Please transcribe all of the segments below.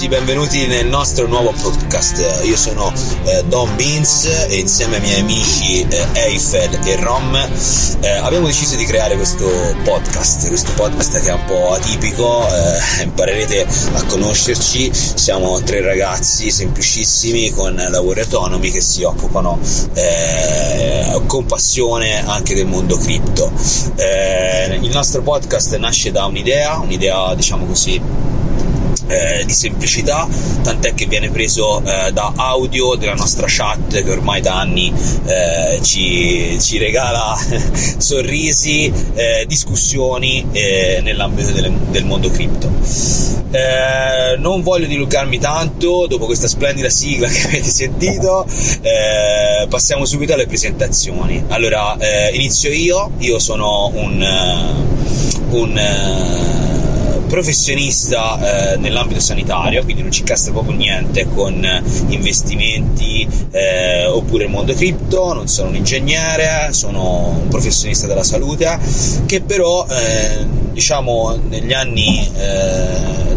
ragazzi, benvenuti nel nostro nuovo podcast. Io sono eh, Don Beans e insieme ai miei amici eh, Eiffel e Rom eh, abbiamo deciso di creare questo podcast. Questo podcast che è un po' atipico, eh, imparerete a conoscerci. Siamo tre ragazzi semplicissimi con lavori autonomi che si occupano eh, con passione anche del mondo cripto. Eh, il nostro podcast nasce da un'idea, un'idea diciamo così eh, di semplicità, tant'è che viene preso eh, da audio della nostra chat che ormai da anni eh, ci, ci, regala sorrisi, eh, discussioni eh, nell'ambito delle, del mondo cripto. Eh, non voglio dilungarmi tanto, dopo questa splendida sigla che avete sentito, passiamo subito alle presentazioni. Allora, inizio io, io sono un, un professionista eh, nell'ambito sanitario, quindi non ci castra proprio niente con investimenti eh, oppure il mondo cripto, non sono un ingegnere, sono un professionista della salute che però eh, diciamo negli anni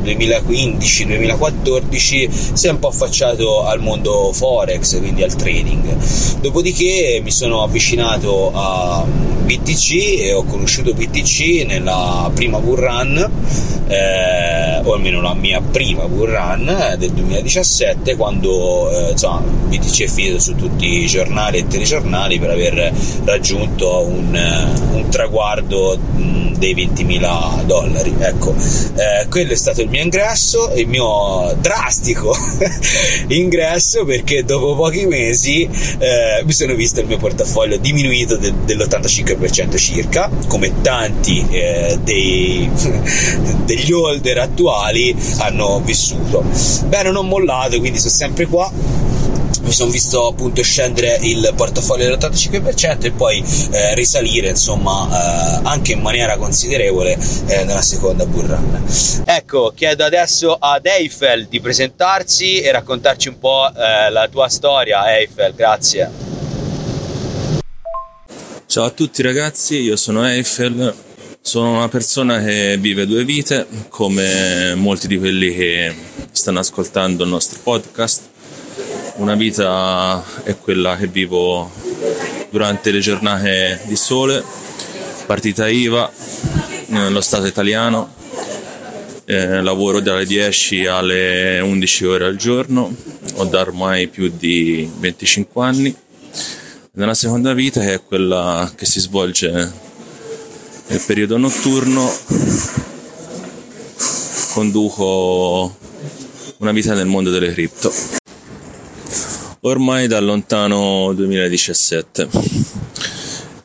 2015-2014 eh, si è un po' affacciato al mondo forex, quindi al trading. Dopodiché mi sono avvicinato a BTC e ho conosciuto BTC nella prima bull run eh, o almeno la mia prima bull run del 2017 quando eh, insomma, BTC è finito su tutti i giornali e telegiornali per aver raggiunto un, un traguardo mh, dei 20.000 dollari ecco. Eh, quello è stato il mio ingresso il mio drastico ingresso perché dopo pochi mesi eh, mi sono visto il mio portafoglio diminuito de- dell'85% circa come tanti eh, dei, degli holder attuali hanno vissuto. Beh, non mollato, quindi sono sempre qua mi sono visto appunto scendere il portafoglio dell'85% e poi eh, risalire insomma eh, anche in maniera considerevole eh, nella seconda bull run. Ecco, chiedo adesso ad Eiffel di presentarsi e raccontarci un po' eh, la tua storia, Eiffel, grazie. Ciao a tutti ragazzi, io sono Eiffel, sono una persona che vive due vite, come molti di quelli che stanno ascoltando il nostro podcast. Una vita è quella che vivo durante le giornate di sole, partita IVA, nello Stato italiano, eh, lavoro dalle 10 alle 11 ore al giorno, ho da ormai più di 25 anni. Nella seconda vita, che è quella che si svolge nel periodo notturno conduco una vita nel mondo delle cripto. Ormai dal lontano 2017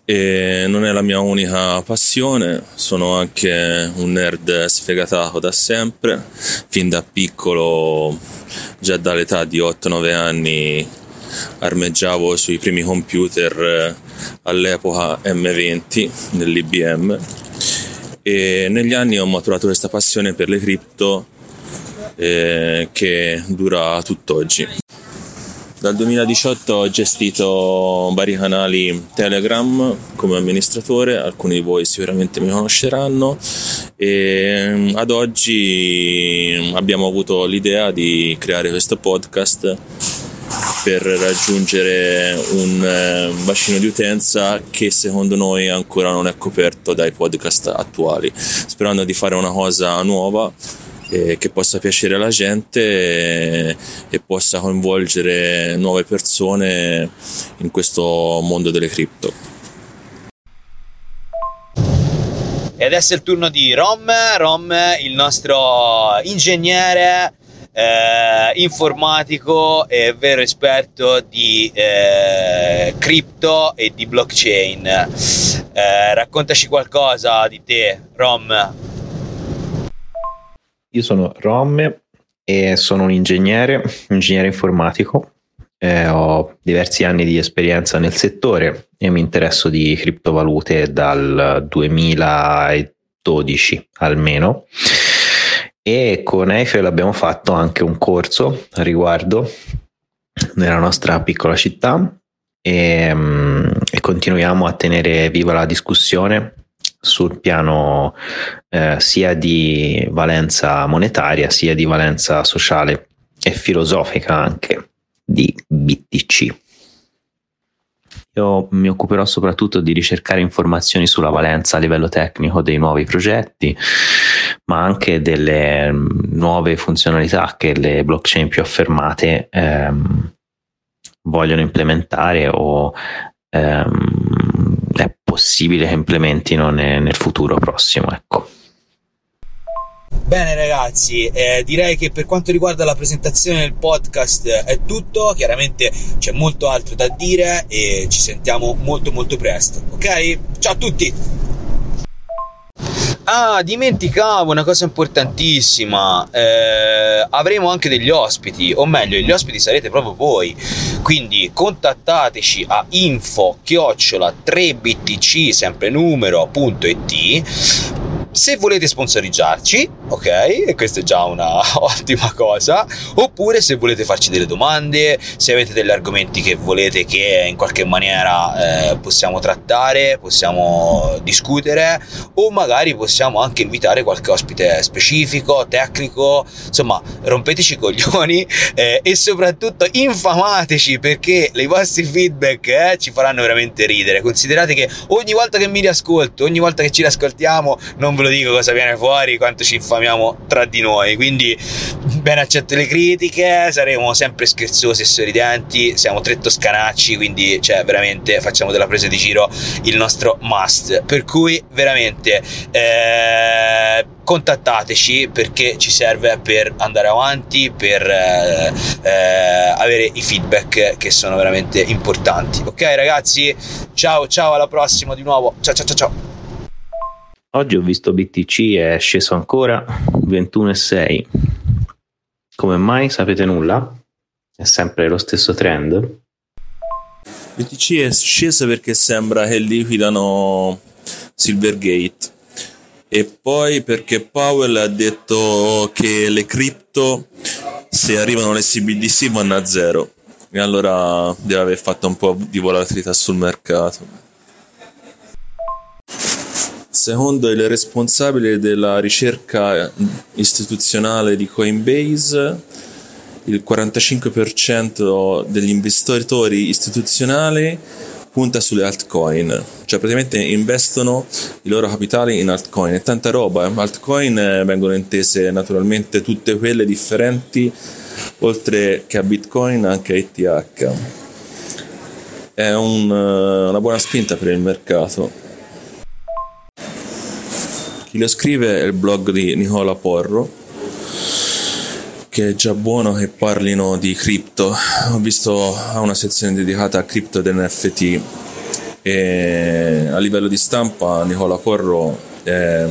e non è la mia unica passione, sono anche un nerd sfegatato da sempre, fin da piccolo, già dall'età di 8-9 anni armeggiavo sui primi computer eh, all'epoca M20 dell'IBM e negli anni ho maturato questa passione per le cripto eh, che dura tutt'oggi. Dal 2018 ho gestito vari canali Telegram come amministratore, alcuni di voi sicuramente mi conosceranno e mm, ad oggi abbiamo avuto l'idea di creare questo podcast per raggiungere un eh, bacino di utenza che secondo noi ancora non è coperto dai podcast attuali, sperando di fare una cosa nuova eh, che possa piacere alla gente e, e possa coinvolgere nuove persone in questo mondo delle cripto. E adesso è il turno di Rom, Rom il nostro ingegnere eh, informatico e vero esperto di eh, cripto e di blockchain. Eh, raccontaci qualcosa di te, Rom. Io sono Rom e sono un ingegnere, ingegnere informatico. Eh, ho diversi anni di esperienza nel settore e mi interesso di criptovalute dal 2012 almeno e con Eiffel abbiamo fatto anche un corso a riguardo nella nostra piccola città e, um, e continuiamo a tenere viva la discussione sul piano eh, sia di valenza monetaria sia di valenza sociale e filosofica anche di BTC. Io mi occuperò soprattutto di ricercare informazioni sulla valenza a livello tecnico dei nuovi progetti, ma anche delle mm, nuove funzionalità che le blockchain più affermate ehm, vogliono implementare o ehm, è possibile che implementino ne, nel futuro prossimo. Ecco. Bene ragazzi, eh, direi che per quanto riguarda la presentazione del podcast è tutto, chiaramente c'è molto altro da dire e ci sentiamo molto molto presto, ok? Ciao a tutti! Ah, dimenticavo una cosa importantissima. Eh, avremo anche degli ospiti, o meglio, gli ospiti sarete proprio voi. Quindi contattateci a info chiocciola 3btc sempre numero.it se volete sponsorizzarci, ok, e questa è già una ottima cosa, oppure se volete farci delle domande, se avete degli argomenti che volete che in qualche maniera eh, possiamo trattare, possiamo discutere, o magari possiamo anche invitare qualche ospite specifico, tecnico, insomma, rompeteci i coglioni eh, e soprattutto infamateci perché i vostri feedback eh, ci faranno veramente ridere. Considerate che ogni volta che mi riascolto, ogni volta che ci riascoltiamo, non ve lo dico cosa viene fuori, quanto ci infamiamo tra di noi. Quindi ben accette le critiche, saremo sempre scherzosi e sorridenti, siamo tre toscanacci, quindi cioè veramente facciamo della presa di giro il nostro must. Per cui veramente eh, contattateci perché ci serve per andare avanti, per eh, eh, avere i feedback che sono veramente importanti. Ok ragazzi, ciao ciao alla prossima di nuovo. Ciao ciao ciao ciao. Oggi ho visto BTC è sceso ancora 21,6. Come mai? Sapete nulla? È sempre lo stesso trend? BTC è sceso perché sembra che liquidano Silvergate e poi perché Powell ha detto che le cripto se arrivano le CBDC vanno a zero e allora deve aver fatto un po' di volatilità sul mercato. Secondo il responsabile della ricerca istituzionale di Coinbase, il 45% degli investitori istituzionali punta sulle altcoin, cioè praticamente investono i loro capitali in altcoin. È tanta roba, eh. altcoin eh, vengono intese naturalmente tutte quelle differenti, oltre che a Bitcoin anche a ETH. È un, eh, una buona spinta per il mercato. Chi lo scrive è il blog di Nicola Porro, che è già buono che parlino di cripto. Ho visto ha una sezione dedicata a cripto ed NFT e a livello di stampa Nicola Porro è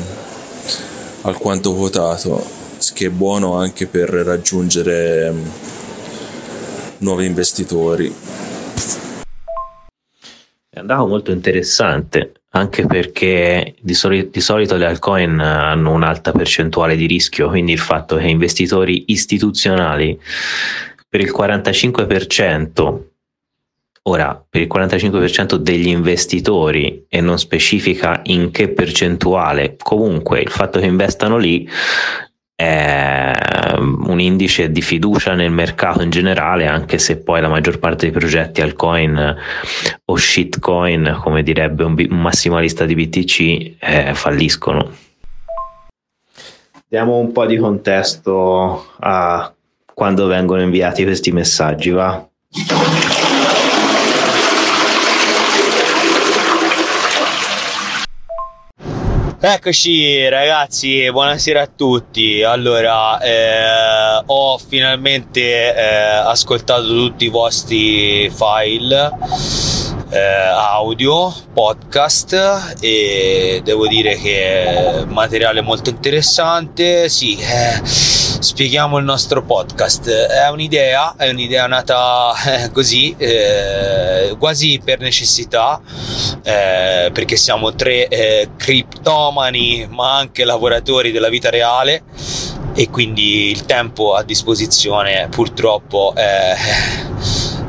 alquanto quotato, che è buono anche per raggiungere nuovi investitori. È un dato molto interessante anche perché di, soli- di, solito le altcoin hanno un'alta percentuale di rischio, quindi il fatto che investitori istituzionali per il 45%, ora per il 45% degli investitori e non specifica in che percentuale, comunque il fatto che investano lì è un indice di fiducia nel mercato in generale, anche se poi la maggior parte dei progetti altcoin o shitcoin, come direbbe un, un massimalista di BTC, eh, falliscono. Diamo un po' di contesto a quando vengono inviati questi messaggi, va? Eccoci ragazzi, buonasera a tutti. Allora, eh, ho finalmente eh, ascoltato tutti i vostri file eh, audio, podcast e devo dire che materiale molto interessante. Sì, eh, spieghiamo il nostro podcast. È un'idea, è un'idea nata eh, così, eh, quasi per necessità, eh, perché siamo tre eh, criptomani, ma anche lavoratori della vita reale e quindi il tempo a disposizione purtroppo è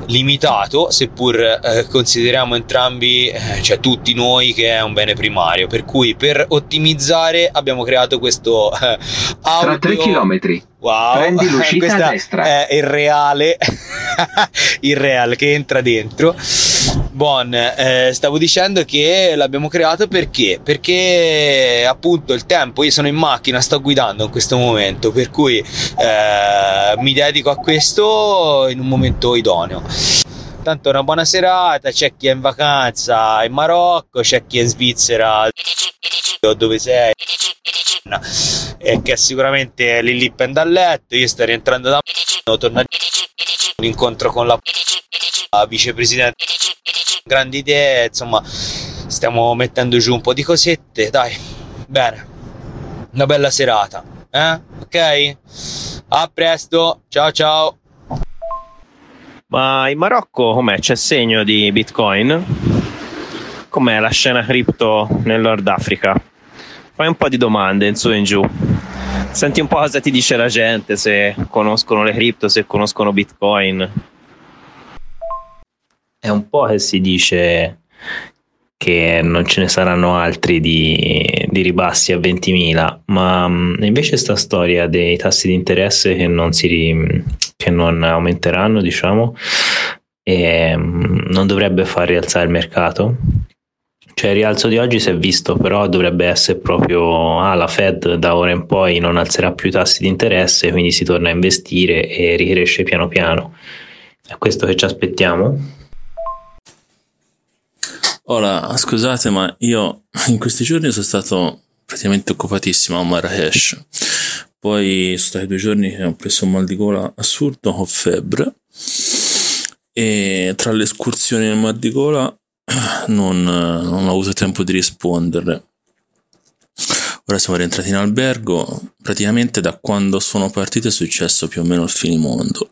limitato, seppur eh, consideriamo entrambi, eh, cioè tutti noi, che è un bene primario. Per cui per ottimizzare abbiamo creato questo eh, audio... Tra 3 km. Wow, Prendi l'uscita Questa a destra. È il reale, il real che entra dentro. Buon, eh, stavo dicendo che l'abbiamo creato perché? Perché appunto il tempo, io sono in macchina, sto guidando in questo momento, per cui eh, mi dedico a questo in un momento idoneo. Tanto una buona serata, c'è chi è in vacanza in Marocco, c'è chi è in Svizzera dove sei e che sicuramente lì lì pende letto, io sto rientrando da torno a un incontro con la, la vicepresidente grandi idee, insomma, stiamo mettendo giù un po' di cosette, dai. Bene. Una bella serata, eh? Ok? A presto. Ciao ciao. Ma in Marocco com'è? C'è segno di Bitcoin? Com'è la scena cripto nel Nord Africa? Fai un po' di domande in su e in giù. Senti un po' cosa ti dice la gente, se conoscono le cripto, se conoscono Bitcoin. È un po' che si dice che non ce ne saranno altri di, di ribassi a 20.000, ma mh, invece sta storia dei tassi di interesse che non, si che non aumenteranno, diciamo, e, mh, non dovrebbe far rialzare il mercato. Cioè il rialzo di oggi si è visto, però dovrebbe essere proprio ah, la Fed da ora in poi non alzerà più i tassi di interesse, quindi si torna a investire e ricresce piano piano. È questo che ci aspettiamo? Ora, scusate, ma io in questi giorni sono stato praticamente occupatissimo a Marrakesh. Poi sono stati due giorni che ho preso un mal di gola assurdo con febbre. E tra le escursioni il mal di gola non, non ho avuto tempo di rispondere. Ora siamo rientrati in albergo. Praticamente da quando sono partito è successo più o meno il finimondo.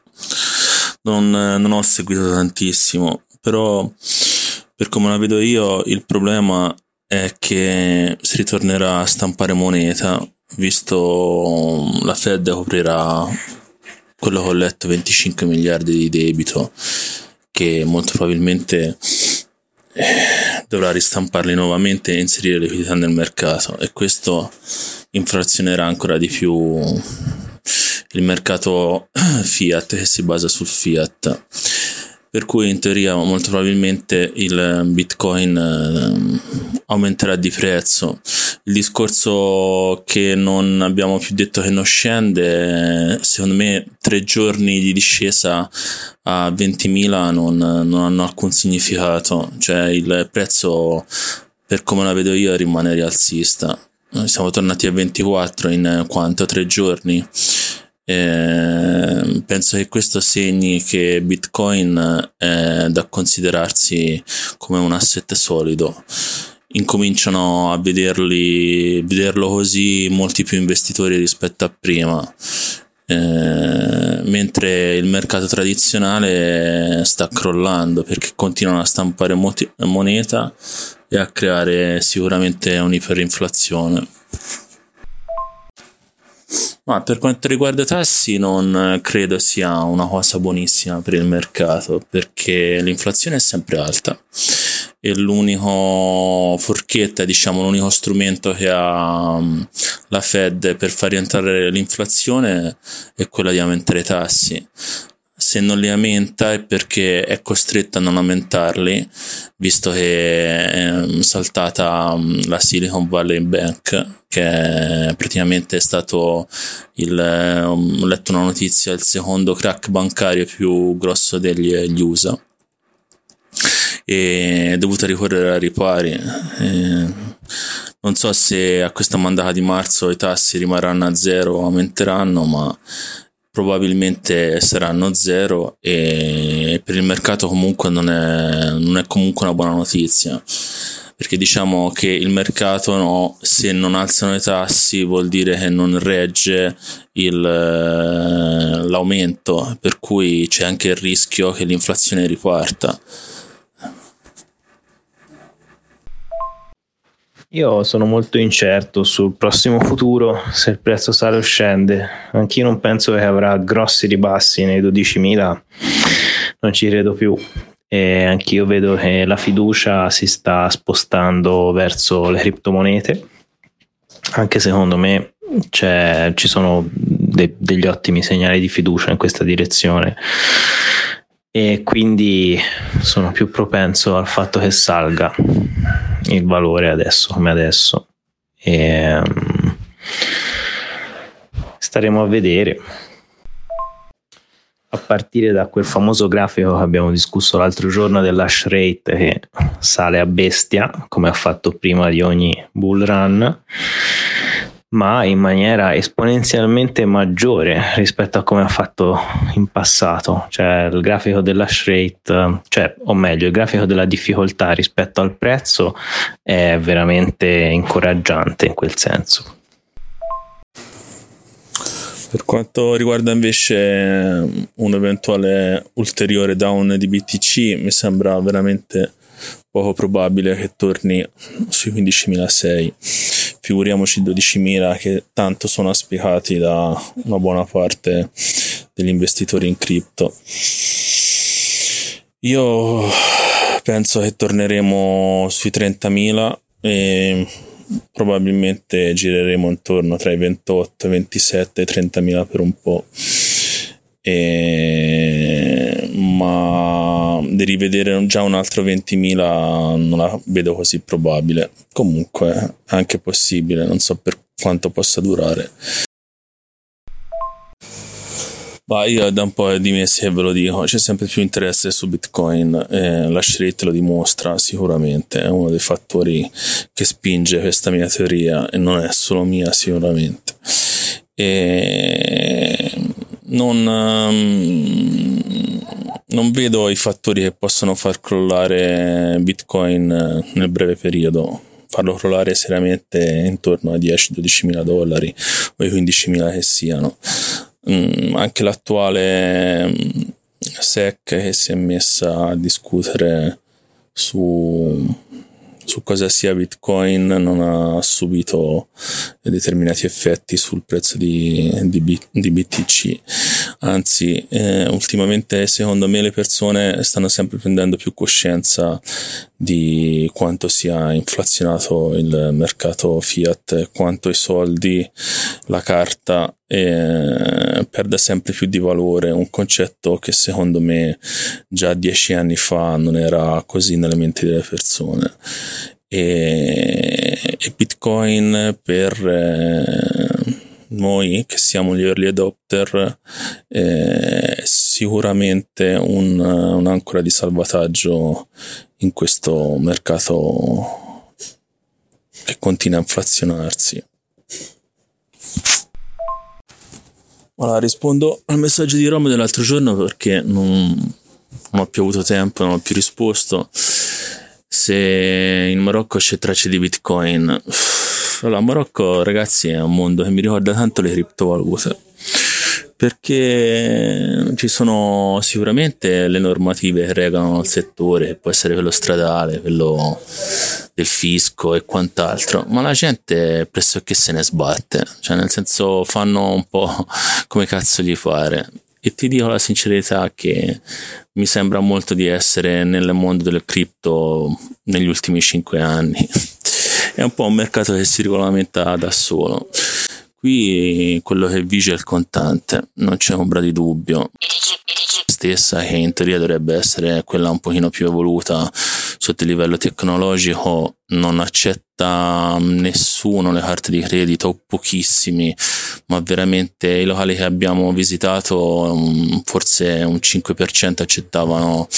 Non, non ho seguito tantissimo, però per come la vedo io, il problema è che si ritornerà a stampare moneta, visto la Fed coprirà quello che ho letto 25 miliardi di debito, che molto probabilmente dovrà ristamparli nuovamente e inserire liquidità nel mercato. E questo inflazionerà ancora di più il mercato fiat che si basa sul fiat per cui in teoria molto probabilmente il bitcoin eh, aumenterà di prezzo. Il discorso che non abbiamo più detto che non scende secondo me tre giorni di discesa a 20.000 non, non hanno alcun significato. Cioè il prezzo per come la vedo io rimane rialzista. Siamo tornati a 24 in quanto? Tre giorni eh, penso che questo segni che Bitcoin è da considerarsi come un asset solido. Incominciano a vederli, vederlo così molti più investitori rispetto a prima. Eh, mentre il mercato tradizionale sta crollando perché continuano a stampare moti- moneta e a creare sicuramente un'iperinflazione. Ma per quanto riguarda i tassi non credo sia una cosa buonissima per il mercato perché l'inflazione è sempre alta e l'unico forchetta, diciamo l'unico strumento che ha mm, la Fed per far rientrare l'inflazione è quella di aumentare i tassi se non li aumenta è perché è costretto a non aumentarli, visto che è saltata mm, la Silicon Valley Bank, che praticamente è stato il, ho letto una notizia, il secondo crack bancario più grosso degli USA e è dovuta ricorrere a ripari. E non so se a questa mandata di marzo i tassi rimarranno a zero o aumenteranno, ma probabilmente saranno zero e per il mercato comunque non è, non è comunque una buona notizia. Perché diciamo che il mercato no, se non alzano i tassi vuol dire che non regge il, l'aumento per cui c'è anche il rischio che l'inflazione riparta Io sono molto incerto sul prossimo futuro, se il prezzo sale o scende. Anch'io non penso che avrà grossi ribassi nei 12.000, non ci credo più. E anch'io vedo che la fiducia si sta spostando verso le criptomonete, anche secondo me ci sono de- degli ottimi segnali di fiducia in questa direzione e quindi sono più propenso al fatto che salga il valore adesso come adesso. E um, staremo a vedere. A partire da quel famoso grafico che abbiamo discusso l'altro giorno dell'hash rate che sale a bestia come ha fatto prima di ogni bull run ma in maniera esponenzialmente maggiore rispetto a come ha fatto in passato, cioè il grafico dell'hash rate, cioè, o meglio, il grafico della difficoltà rispetto al prezzo è veramente incoraggiante in quel senso. Per quanto riguarda invece un eventuale ulteriore down di BTC, mi sembra veramente poco probabile che torni sui 15.600 figuriamoci 12.000 che tanto sono aspicati da una buona parte degli investitori in cripto. Io penso che torneremo sui 30.000 e probabilmente gireremo intorno tra i 28, 27 e 30.000 per un po'. E... ma di rivedere già un altro 20.000 non la vedo così probabile. Comunque, è anche possibile, non so per quanto possa durare. Ma io da un po' di mesi ve lo dico, c'è sempre più interesse su Bitcoin, eh, la rate lo dimostra sicuramente, è uno dei fattori che spinge questa mia teoria e non è solo mia sicuramente. E non, um, non vedo i fattori che possono far crollare Bitcoin nel breve periodo. Farlo crollare seriamente intorno ai 10-12 mila dollari o ai 15 mila che siano. Mm, anche l'attuale mm, SEC che si è messa a discutere su su cosa sia Bitcoin non ha subito determinati effetti sul prezzo di, di, di BTC. Anzi, eh, ultimamente secondo me le persone stanno sempre prendendo più coscienza di quanto sia inflazionato il mercato fiat, quanto i soldi, la carta eh, perda sempre più di valore, un concetto che secondo me già dieci anni fa non era così nelle menti delle persone. E, e Bitcoin per eh, noi che siamo gli early adopter eh, è sicuramente un, un'ancora di salvataggio in questo mercato che continua a inflazionarsi. Allora, rispondo al messaggio di Roma dell'altro giorno perché non, non ho più avuto tempo, non ho più risposto. Se in Marocco c'è tracce di Bitcoin, allora, Marocco, ragazzi, è un mondo che mi ricorda tanto le criptovalute. Perché ci sono sicuramente le normative che regolano il settore, che può essere quello stradale, quello del fisco e quant'altro, ma la gente pressoché se ne sbatte, cioè nel senso fanno un po' come cazzo gli fare. E ti dico la sincerità che mi sembra molto di essere nel mondo delle cripto negli ultimi cinque anni è un po' un mercato che si regolamenta da solo. Qui quello che vige è il contante, non c'è ombra di dubbio. Stessa che in teoria dovrebbe essere quella un pochino più evoluta sotto il livello tecnologico, non accetta nessuno le carte di credito pochissimi, ma veramente i locali che abbiamo visitato mm, forse un 5% accettavano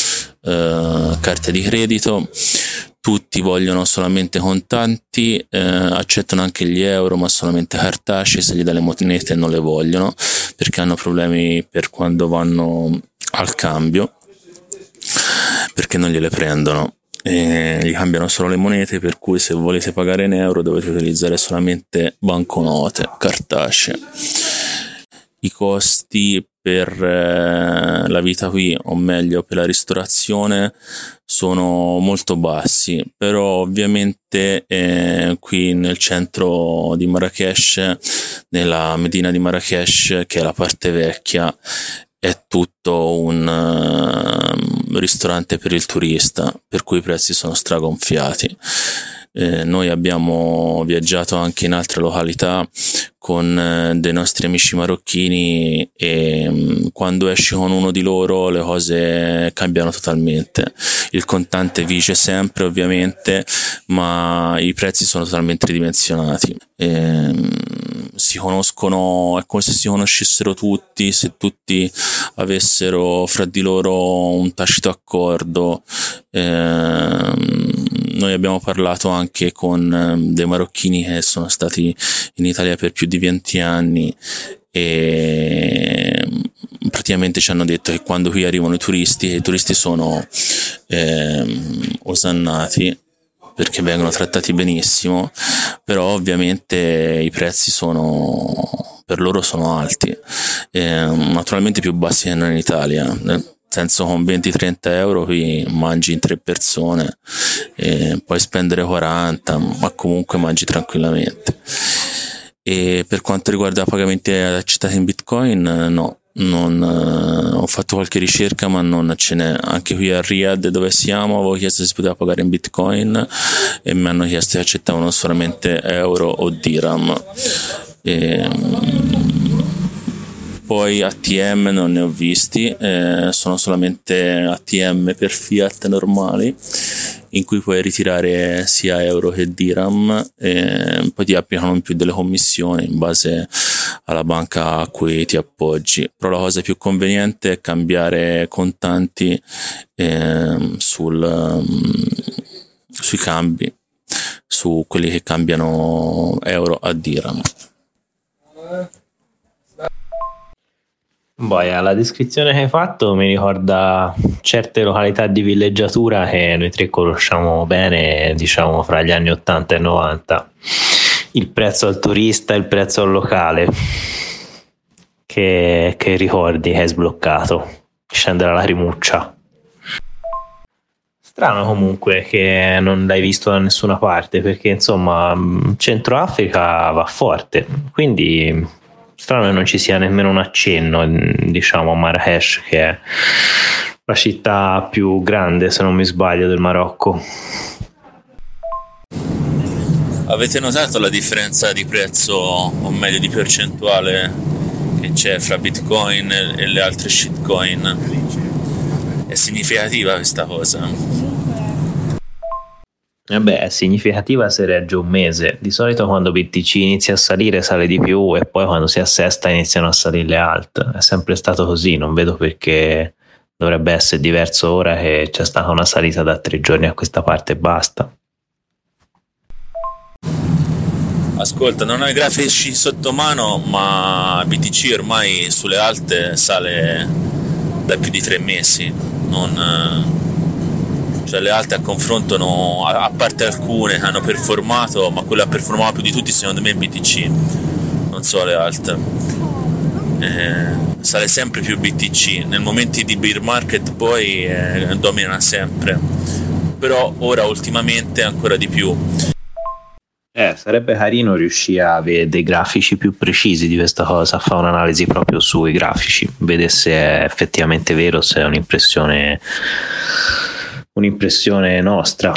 eh, carte di credito tutti vogliono solamente contanti, eh, accettano anche gli euro ma solamente cartacei, se gli dà le monete non le vogliono perché hanno problemi per quando vanno al cambio, perché non gliele prendono. E gli cambiano solo le monete per cui se volete pagare in euro dovete utilizzare solamente banconote cartacee i costi per eh, la vita qui, o meglio per la ristorazione, sono molto bassi, però ovviamente eh, qui nel centro di Marrakesh, nella Medina di Marrakesh, che è la parte vecchia, è tutto un uh, ristorante per il turista, per cui i prezzi sono stragonfiati. Eh, noi abbiamo viaggiato anche in altre località con eh, dei nostri amici marocchini e mm, quando esci con uno di loro le cose cambiano totalmente. Il contante vice sempre ovviamente, ma i prezzi sono totalmente ridimensionati. E, ehm, si conoscono, è come se si conoscessero tutti, se tutti avessero fra di loro un tacito accordo. Eh, noi abbiamo parlato anche con ehm, dei marocchini che sono stati in Italia per più di 20 anni e praticamente ci hanno detto che quando qui arrivano i turisti, i turisti sono eh, osannati perché vengono trattati benissimo, però ovviamente i prezzi sono per loro sono alti, eh, naturalmente più bassi che non in Italia. Senso con 20-30 euro qui mangi in tre persone, puoi spendere 40, ma comunque mangi tranquillamente. E per quanto riguarda pagamenti accettati in bitcoin, no, non, uh, ho fatto qualche ricerca ma non ce n'è anche qui a Riyadh dove siamo avevo chiesto se si poteva pagare in bitcoin e mi hanno chiesto se accettavano solamente euro o dirham e, um, poi ATM non ne ho visti eh, sono solamente ATM per fiat normali in cui puoi ritirare sia euro che dirham e poi ti applicano in più delle commissioni in base alla banca a cui ti appoggi. Però la cosa più conveniente è cambiare contanti eh, sul, um, sui cambi su quelli che cambiano euro a dirham Boia, la descrizione che hai fatto mi ricorda certe località di villeggiatura che noi tre conosciamo bene, diciamo fra gli anni 80 e 90. Il prezzo al turista il prezzo al locale. Che, che ricordi che hai sbloccato? Scende la lacrimuccia. Strano comunque che non l'hai visto da nessuna parte perché insomma Centro Africa va forte, quindi strano che non ci sia nemmeno un accenno, diciamo, a Marrakesh, che è la città più grande, se non mi sbaglio, del Marocco. Avete notato la differenza di prezzo, o meglio di percentuale, che c'è fra Bitcoin e le altre shitcoin? È significativa questa cosa. Vabbè, è significativa se regge un mese. Di solito quando BTC inizia a salire sale di più e poi quando si assesta iniziano a salire le alt. È sempre stato così, non vedo perché dovrebbe essere diverso ora che c'è stata una salita da tre giorni a questa parte e basta. Ascolta, non ho i grafici sotto mano, ma BTC ormai sulle alte sale da più di tre mesi. Non cioè le alte a confronto, no, a parte alcune hanno performato, ma quella che performava più di tutti secondo me è BTC, non so le alte. Eh, sale sempre più BTC, nel momento di bear market poi eh, domina sempre, però ora ultimamente ancora di più. Eh, sarebbe carino riuscire a avere dei grafici più precisi di questa cosa, a fare un'analisi proprio sui grafici, vedere se è effettivamente vero, se è un'impressione un'impressione nostra.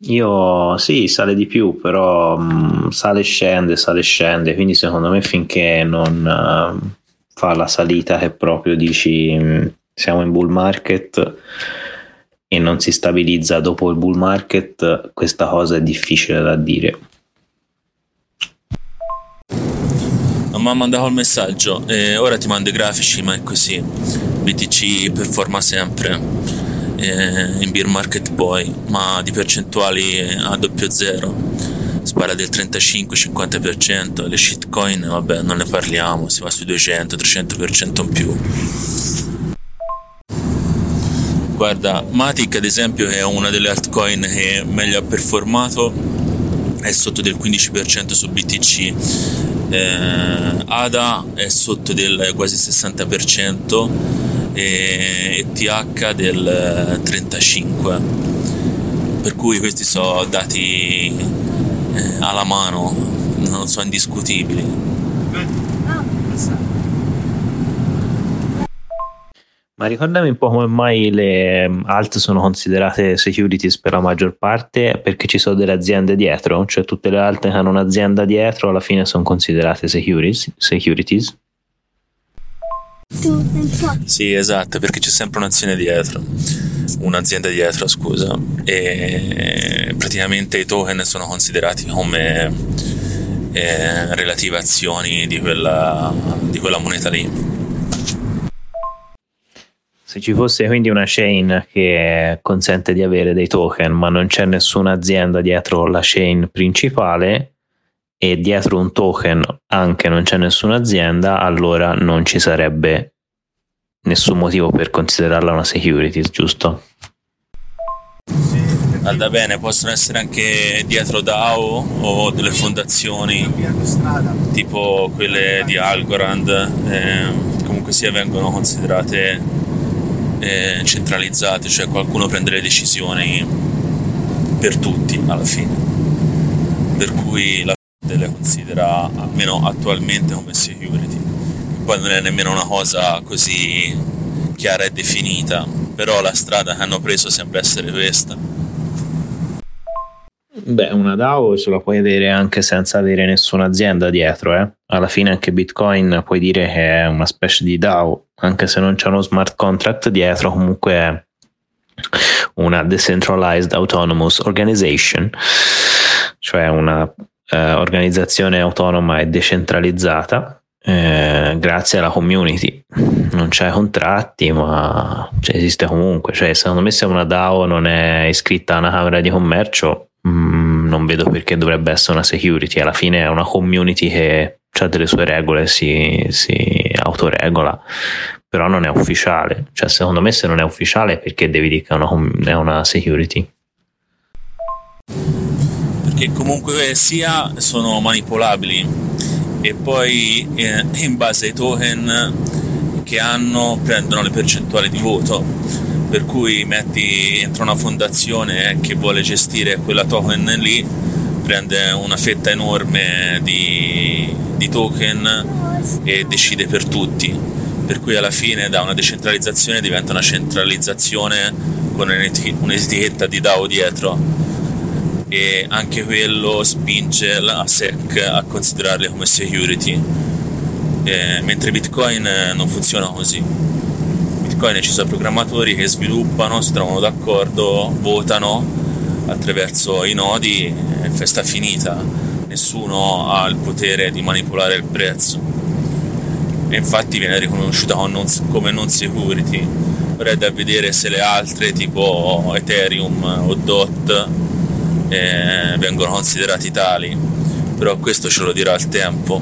Io sì, sale di più, però mh, mm, sale e scende, sale e scende, quindi secondo me finché non uh, fa la salita che proprio dici mh, mm, siamo in bull market e non si stabilizza dopo il bull market, questa cosa è difficile da dire. Mi ha mandato il messaggio, eh, ora ti mando i grafici, ma è così. BTC performa sempre eh, in beer market poi, ma di percentuali a doppio zero. Spara del 35-50%, le shitcoin vabbè non ne parliamo, si va sui 200-300% in più. Guarda, Matic ad esempio è una delle altcoin che meglio ha performato, è sotto del 15% su BTC, eh, ADA è sotto del quasi 60%, e TH del 35 per cui questi sono dati eh, alla mano non sono indiscutibili Ma ricordami un po' come mai le mm, alt sono considerate securities per la maggior parte, perché ci sono delle aziende dietro, cioè tutte le alt che hanno un'azienda dietro alla fine sono considerate securities. securities. Sì, esatto, perché c'è sempre un'azione dietro, un'azienda dietro, scusa, e praticamente i token sono considerati come eh, relative azioni di quella, di quella moneta lì. Se ci fosse quindi una chain che consente di avere dei token, ma non c'è nessuna azienda dietro la chain principale e dietro un token anche non c'è nessuna azienda, allora non ci sarebbe nessun motivo per considerarla una security, giusto? Andà bene, possono essere anche dietro DAO o delle fondazioni tipo quelle di Algorand, eh, comunque sia vengono considerate eh, centralizzate, cioè qualcuno prende le decisioni per tutti alla fine. Per cui la Fed le considera almeno attualmente come security. Poi non è nemmeno una cosa così chiara e definita, però la strada che hanno preso sembra essere questa Beh, una DAO ce la puoi avere anche senza avere nessuna azienda dietro, eh? Alla fine anche Bitcoin puoi dire che è una specie di DAO, anche se non c'è uno smart contract dietro, comunque è una decentralized autonomous organization, cioè una eh, organizzazione autonoma e decentralizzata eh, grazie alla community. Non c'è contratti, ma cioè, esiste comunque. Cioè, secondo me se una DAO non è iscritta a una Camera di Commercio, Mm, non vedo perché dovrebbe essere una security. Alla fine è una community che ha delle sue regole, si, si autoregola, però non è ufficiale. Cioè, secondo me, se non è ufficiale, perché devi dire che è una, è una security? Perché comunque sia sono manipolabili. E poi eh, in base ai token che hanno prendono le percentuali di voto. Per cui metti entra una fondazione che vuole gestire quella token lì prende una fetta enorme di, di token e decide per tutti. Per cui alla fine da una decentralizzazione diventa una centralizzazione con un'etichetta di DAO dietro e anche quello spinge la SEC a considerarle come security e mentre Bitcoin non funziona così Bitcoin ci sono programmatori che sviluppano, si trovano d'accordo, votano attraverso i nodi e festa finita. Nessuno ha il potere di manipolare il prezzo. E infatti viene riconosciuta come non security. Ora è da vedere se le altre tipo Ethereum o DOT eh, vengono considerati tali, però questo ce lo dirà il tempo.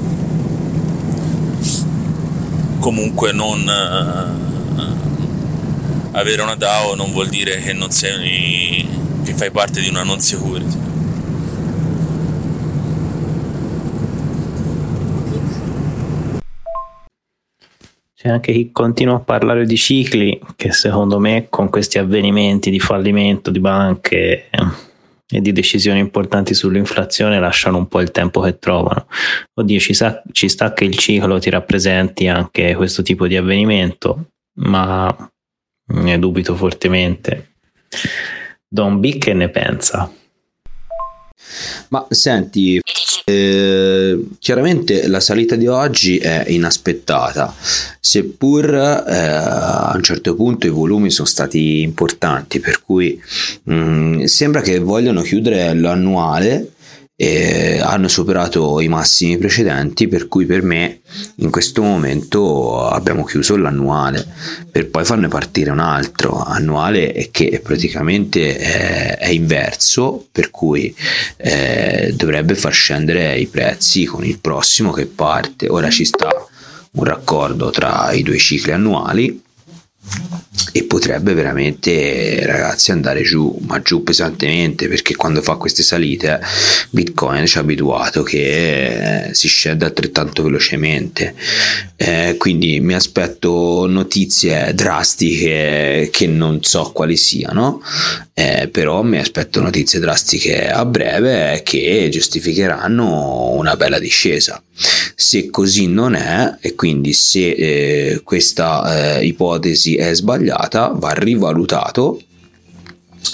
Comunque non eh, avere una DAO non vuol dire che non sei che fai parte di una non security. C'è anche chi continua a parlare di cicli che secondo me con questi avvenimenti di fallimento di banche e di decisioni importanti sull'inflazione lasciano un po' il tempo che trovano. Oddio, ci, sa, ci sta che il ciclo ti rappresenti anche questo tipo di avvenimento, ma ne dubito fortemente. Don B che ne pensa? Ma senti, eh, chiaramente la salita di oggi è inaspettata, seppur eh, a un certo punto i volumi sono stati importanti, per cui mh, mm, sembra che vogliano chiudere l'annuale e hanno superato i massimi precedenti per cui per me in questo momento abbiamo chiuso l'annuale. Per poi farne partire un altro. Annuale che praticamente è, è inverso per cui eh, dovrebbe far scendere i prezzi con il prossimo che parte. Ora ci sta un raccordo tra i due cicli annuali e potrebbe veramente ragazzi andare giù ma giù pesantemente perché quando fa queste salite Bitcoin ci ha abituato che si scende altrettanto velocemente eh, quindi mi aspetto notizie drastiche che non so quali siano, eh, però mi aspetto notizie drastiche a breve che giustificheranno una bella discesa. Se così non è, e quindi se eh, questa eh, è sbagliata, va rivalutato.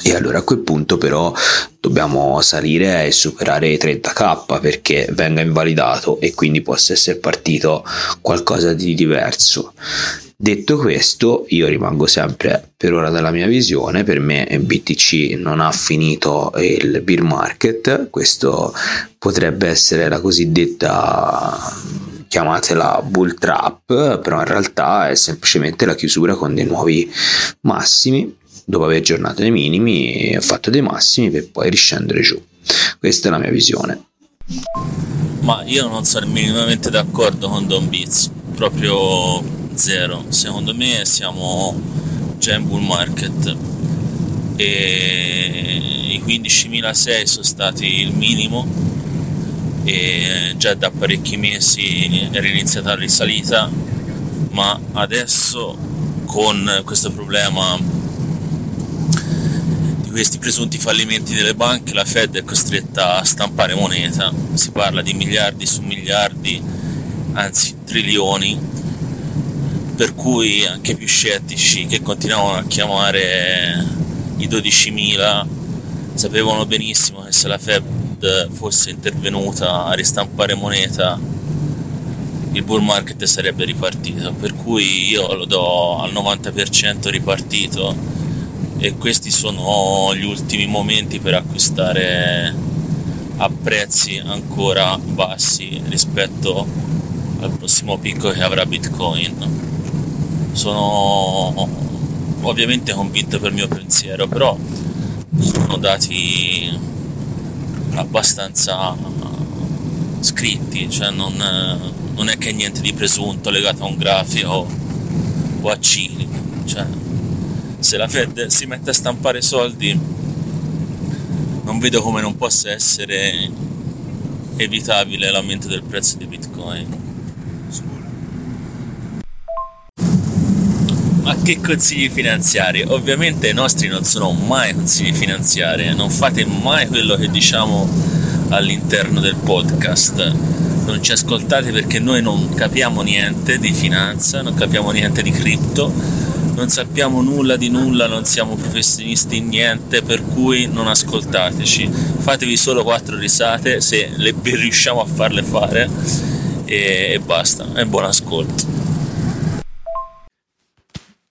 E allora a quel punto però dobbiamo salire e superare i 30k perché venga invalidato e quindi possa essere partito qualcosa di diverso. Detto questo, io rimango sempre per ora dalla mia visione, per me BTC non ha finito il bear market, questo potrebbe essere la cosiddetta chiamatela bull trap, però in realtà è semplicemente la chiusura con dei nuovi massimi dopo aver aggiornato i minimi, ho fatto dei massimi per poi riscendere giù. Questa è la mia visione. Ma io non sono minimamente d'accordo con Don Beats, proprio zero. Secondo me siamo già in bull market e i 15.006 sono stati il minimo e già da parecchi mesi era iniziata la risalita ma adesso con questo problema questi presunti fallimenti delle banche la Fed è costretta a stampare moneta, si parla di miliardi su miliardi, anzi trilioni, per cui anche più scettici che continuavano a chiamare i 12.000 sapevano benissimo che se la Fed fosse intervenuta a ristampare moneta il bull market sarebbe ripartito, per cui io lo do al 90% ripartito e questi sono gli ultimi momenti per acquistare a prezzi ancora bassi rispetto al prossimo picco che avrà Bitcoin. Sono ovviamente convinto per il mio pensiero, però sono dati abbastanza scritti, cioè non, non è che niente di presunto legato a un grafico o a cicli. Cioè, se la Fed si mette a stampare soldi non vedo come non possa essere evitabile l'aumento del prezzo di bitcoin ma che consigli finanziari ovviamente i nostri non sono mai consigli finanziari non fate mai quello che diciamo all'interno del podcast non ci ascoltate perché noi non capiamo niente di finanza non capiamo niente di cripto non sappiamo nulla di nulla, non siamo professionisti in niente, per cui non ascoltateci. Fatevi solo quattro risate se le riusciamo a farle fare e, e basta. E buon ascolto.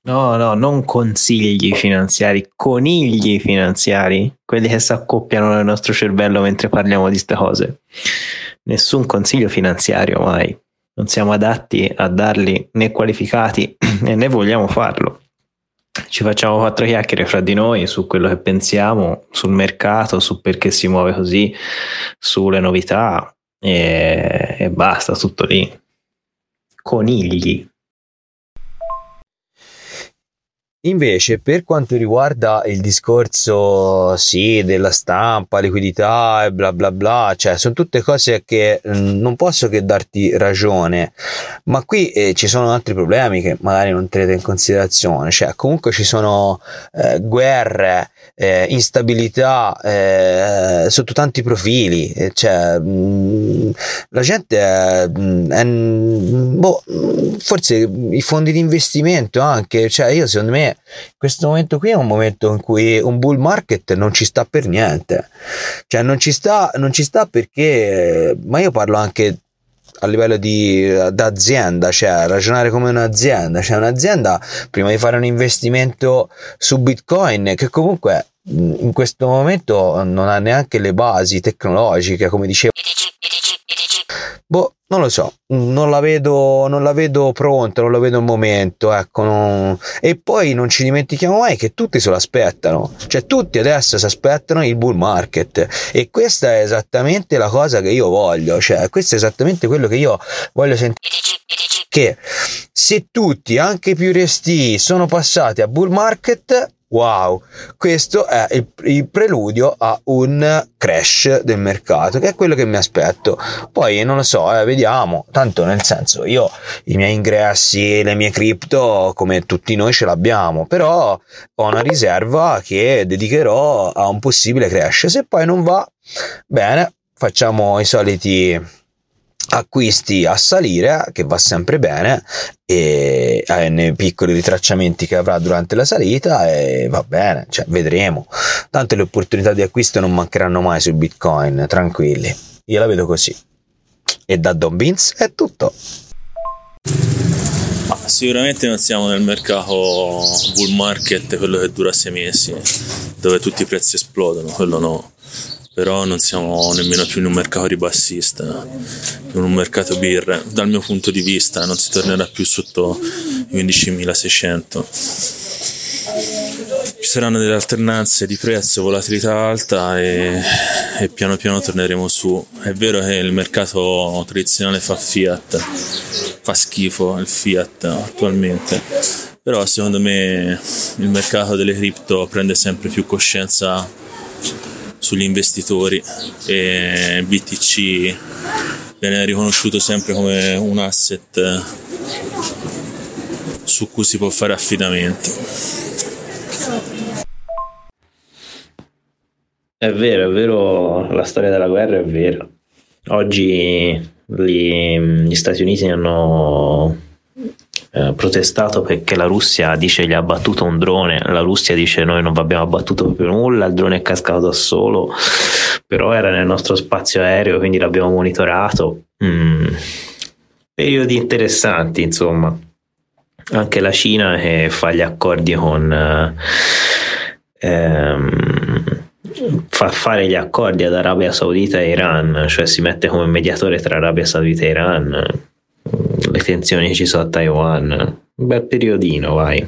No, no, non consigli finanziari, conigli finanziari, quelli che si accoppiano nel nostro cervello mentre parliamo di queste cose. Nessun consiglio finanziario mai non siamo adatti a darli né qualificati e né vogliamo farlo. Ci facciamo quattro chiacchiere fra di noi su quello che pensiamo, sul mercato, su perché si muove così, sulle novità e, e basta, tutto lì. Conigli. Invece, per quanto riguarda il discorso, sì, della stampa, liquidità e bla bla bla, cioè sono tutte cose che mm, non posso che darti ragione, ma qui eh, ci sono altri problemi che magari non tenete in considerazione, cioè comunque ci sono eh, guerre, eh, instabilità eh, sotto tanti profili, eh, cioè mh, mm, la gente è, mm, è boh, forse i fondi di investimento anche, cioè io secondo me questo momento qui è un momento in cui un bull market non ci sta per niente. Cioè non ci sta, non ci sta perché, ma io parlo anche a livello di d'azienda, cioè ragionare come un'azienda, cioè un'azienda prima di fare un investimento su Bitcoin che comunque in questo momento non ha neanche le basi tecnologiche, come dicevo Boh, non lo so, non la vedo, non la vedo pronta, non la vedo al momento, ecco. Non... E poi non ci dimentichiamo mai che tutti se lo aspettano, cioè tutti adesso si aspettano il bull market e questa è esattamente la cosa che io voglio, cioè questo è esattamente quello che io voglio sentire che se tutti, anche i più resti, sono passati a bull market, wow, questo è il, il, preludio a un crash del mercato, che è quello che mi aspetto. Poi non lo so, eh, vediamo. Tanto nel senso, io i miei ingressi, le mie cripto, come tutti noi ce l'abbiamo, però ho una riserva che dedicherò a un possibile crash. Se poi non va bene, facciamo i soliti acquisti a salire che va sempre bene e eh, nei piccoli ritracciamenti che avrà durante la salita e va bene, cioè vedremo. Tanto le opportunità di acquisto non mancheranno mai su Bitcoin, tranquilli. Io la vedo così. E da Don Beans è tutto. Sicuramente non siamo nel mercato bull market, quello che dura sei mesi, dove tutti i prezzi esplodono, quello no però non siamo nemmeno più in un mercato ribassista, in un mercato birre. Dal mio punto di vista non si tornerà più sotto i 15.600. Ci saranno delle alternanze di prezzo, volatilità alta e, e piano piano torneremo su. È vero che il mercato tradizionale fa fiat, fa schifo il fiat attualmente, però secondo me il mercato delle cripto prende sempre più coscienza sugli investitori e BTC viene riconosciuto sempre come un asset su cui si può fare affidamento. È vero, è vero, la storia della guerra è vera. Oggi gli, gli Stati Uniti hanno eh, protestato perché la Russia dice gli ha abbattuto un drone, la Russia dice noi non vi abbiamo abbattuto proprio nulla, il drone è cascato da solo, però era nel nostro spazio aereo, quindi l'abbiamo monitorato. Mm. Periodi interessanti, insomma. Anche la Cina che fa gli accordi con... Eh, ehm, fa fare gli accordi ad Arabia Saudita e Iran, cioè si mette come mediatore tra Arabia Saudita e Iran le tensioni che ci sono a Taiwan. Un bel periodino, vai.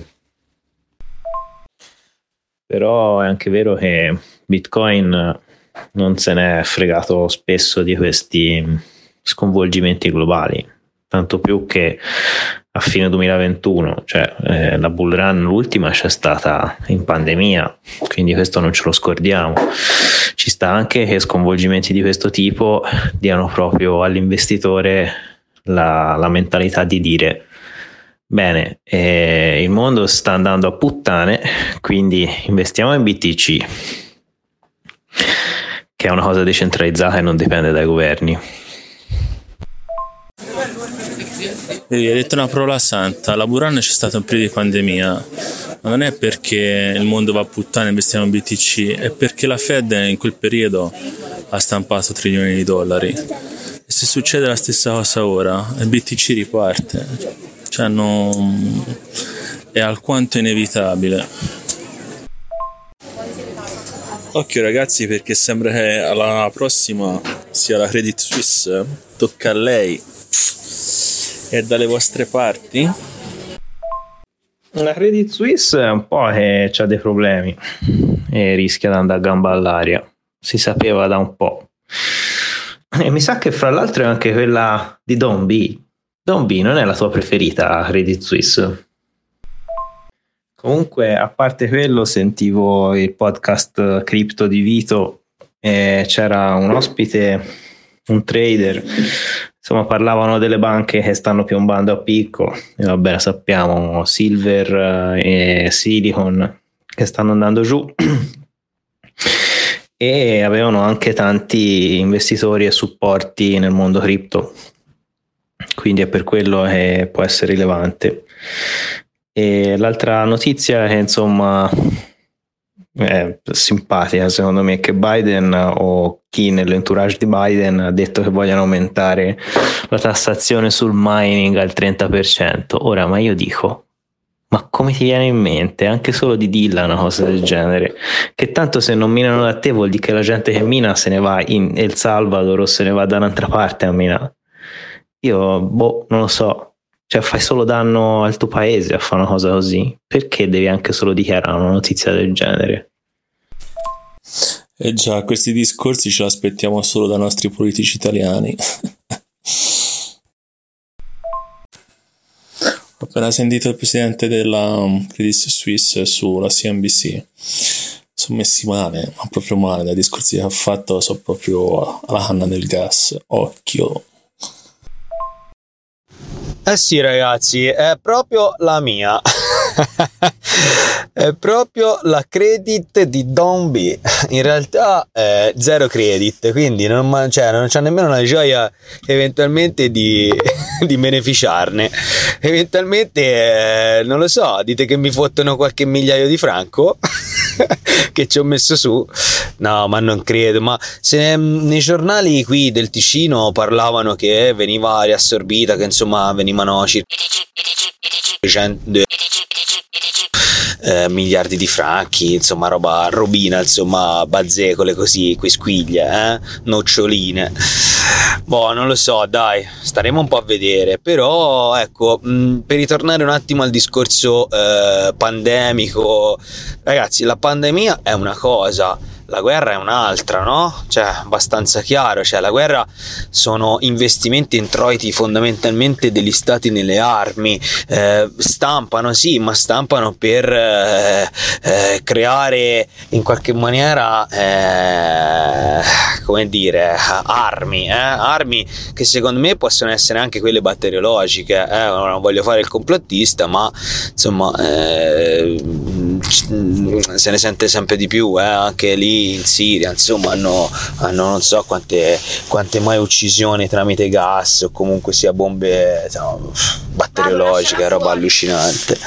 Però è anche vero che Bitcoin non se ne è fregato spesso di questi sconvolgimenti globali, tanto più che a fine 2021, cioè eh, la bull run l'ultima c'è stata in pandemia, quindi questo non ce lo scordiamo. Ci sta anche che sconvolgimenti di questo tipo diano proprio all'investitore la, la mentalità di dire bene, eh, il mondo sta andando a puttane, quindi investiamo in BTC, che è una cosa decentralizzata e non dipende dai governi. Vedi, hai detto una parola santa, la Buran c'è stato un periodo di pandemia, ma non è perché il mondo va a puttane e investiamo in BTC, è perché la Fed in quel periodo ha stampato trilioni di dollari se succede la stessa cosa ora, il BTC riparte. Cioè non... è alquanto inevitabile. Occhio ragazzi perché sembra che alla prossima sia la Credit Suisse, tocca a lei. E dalle vostre parti? La Credit Suisse è un po' che ha dei problemi e rischia di andare a gamba all'aria. Si sapeva da un po'. E mi sa che fra l'altro è anche quella di Don B. Don B non è la tua preferita, Credit Suisse. Comunque, a parte quello, sentivo il podcast Crypto di Vito e c'era un ospite, un trader, insomma parlavano delle banche che stanno piombando a picco, e vabbè sappiamo, Silver e Silicon che stanno andando giù e avevano anche tanti investitori e supporti nel mondo cripto, quindi è per quello che può essere rilevante. E l'altra notizia che insomma è simpatica secondo me è che Biden o chi nell'entourage di Biden ha detto che vogliono aumentare la tassazione sul mining al 30%. Ora, ma io dico, ma come ti viene in mente anche solo di dirla una cosa del genere? Che tanto se non minano da te vuol dire che la gente che mina se ne va in El Salvador o se ne va da un'altra parte a minare. Io, boh, non lo so. Cioè, fai solo danno al tuo paese a fare una cosa così. Perché devi anche solo dichiarare una notizia del genere? Eh già, questi discorsi ce li aspettiamo solo dai nostri politici italiani. Ho appena sentito il presidente della um, Credit Suisse sulla CNBC. Sono messi male, ma proprio male. Dai discorsi che ha fatto sono proprio alla canna del gas. Occhio. Eh sì ragazzi, è proprio la mia. è proprio la credit di Don B. In realtà è zero credit, quindi non, cioè, non c'è nemmeno la gioia eventualmente di, di beneficiarne. Eventualmente, eh, non lo so, dite che mi fottono qualche migliaio di franco che ci ho messo su. No, ma non credo. Ma se nei giornali qui del Ticino parlavano che veniva riassorbita, che insomma venivano circa eh, miliardi di franchi, insomma roba robina, insomma bazzecole così, quisquiglie, eh? noccioline. Boh, non lo so, dai, staremo un po' a vedere, però ecco, mh, per ritornare un attimo al discorso eh, pandemico, ragazzi, la pandemia è una cosa, la guerra è un'altra, no? Cioè, abbastanza chiaro, cioè la guerra sono investimenti introiti fondamentalmente degli stati nelle armi, eh, stampano sì, ma stampano per eh, eh, creare in qualche maniera, eh, come dire, armi, eh? armi che secondo me possono essere anche quelle batteriologiche, eh? non voglio fare il complottista, ma insomma se ne sente sempre di più, anche lì in Siria, insomma hanno, hanno non so quante, quante, mai uccisioni tramite gas o comunque sia bombe insomma, batteriologiche, roba allucinante.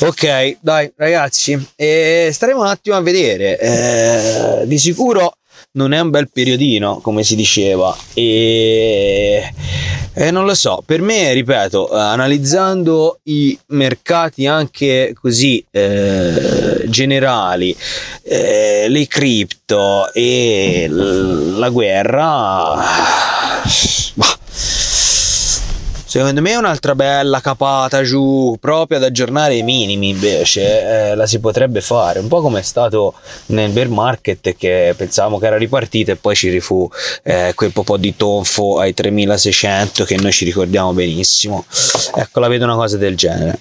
Ok, dai ragazzi, eh, staremo un attimo a vedere, eh, di sicuro non è un bel periodino, come si diceva, e, e non lo so, per me, ripeto, analizzando i mercati anche così eh, generali, eh, le cripto e la guerra, Secondo me è un'altra bella capata giù, proprio ad aggiornare i minimi invece, eh, la si potrebbe fare, un po' come è stato nel bear market che pensavamo che era ripartito e poi ci rifu eh, quel po' di tonfo ai 3600 che noi ci ricordiamo benissimo. Ecco, la vedo una cosa del genere.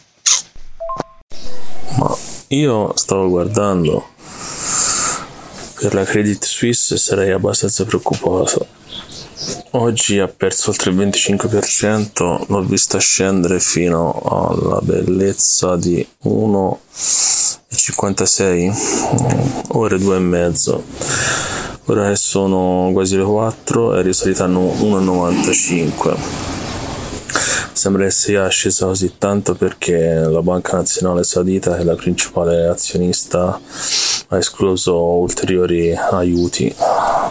Ma io stavo guardando per la Credit Suisse sarei abbastanza preoccupato Oggi ha perso oltre il 25%, l'ho vista scendere fino alla bellezza di 1,56, ore 2 e mezzo. Ora che sono quasi le 4 è risalita a 1,95. Sembra che sia scesa così tanto perché la Banca Nazionale Saudita, che è la principale azionista, ha escluso ulteriori aiuti,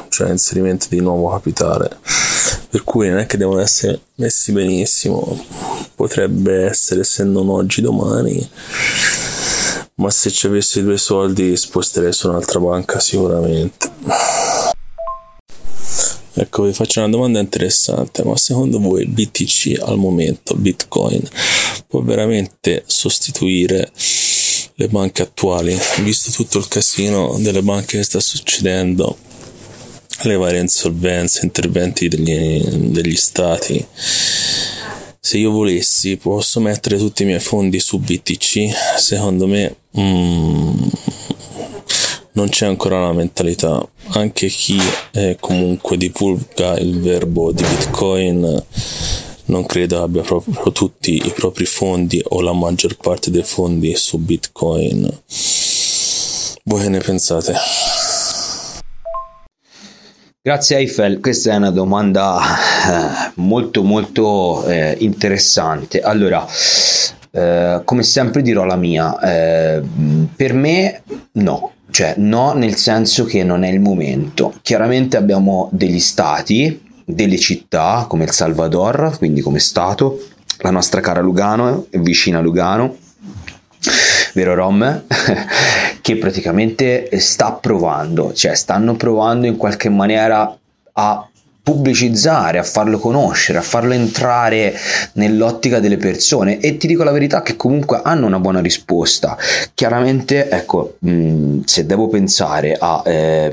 cioè inserimento di nuovo capitale. Per cui non è che devono essere messi benissimo, potrebbe essere se non oggi domani, ma se ci avessi due soldi sposterei su un'altra banca sicuramente. Ecco, vi faccio una domanda interessante, ma secondo voi BTC al momento, Bitcoin, può veramente sostituire le banche attuali, visto tutto il casino delle banche che sta succedendo, le varie insolvenze, interventi degli, degli stati. Se io volessi posso mettere tutti i miei fondi su BTC, secondo me mm, non c'è ancora la mentalità. Anche chi eh, comunque divulga il verbo di Bitcoin non credo abbia proprio tutti i propri fondi o la maggior parte dei fondi su Bitcoin. Voi che ne pensate? Grazie Eiffel, questa è una domanda eh, molto molto eh, interessante. Allora, eh, come sempre dirò la mia, eh, per me no, cioè no nel senso che non è il momento. Chiaramente abbiamo degli stati delle città come il Salvador, quindi come Stato, la nostra cara Lugano, vicina a Lugano, vero Rom, che praticamente sta provando, cioè stanno provando in qualche maniera a pubblicizzare, a farlo conoscere, a farlo entrare nell'ottica delle persone e ti dico la verità che comunque hanno una buona risposta. Chiaramente, ecco, mh, mm, se devo pensare ai eh,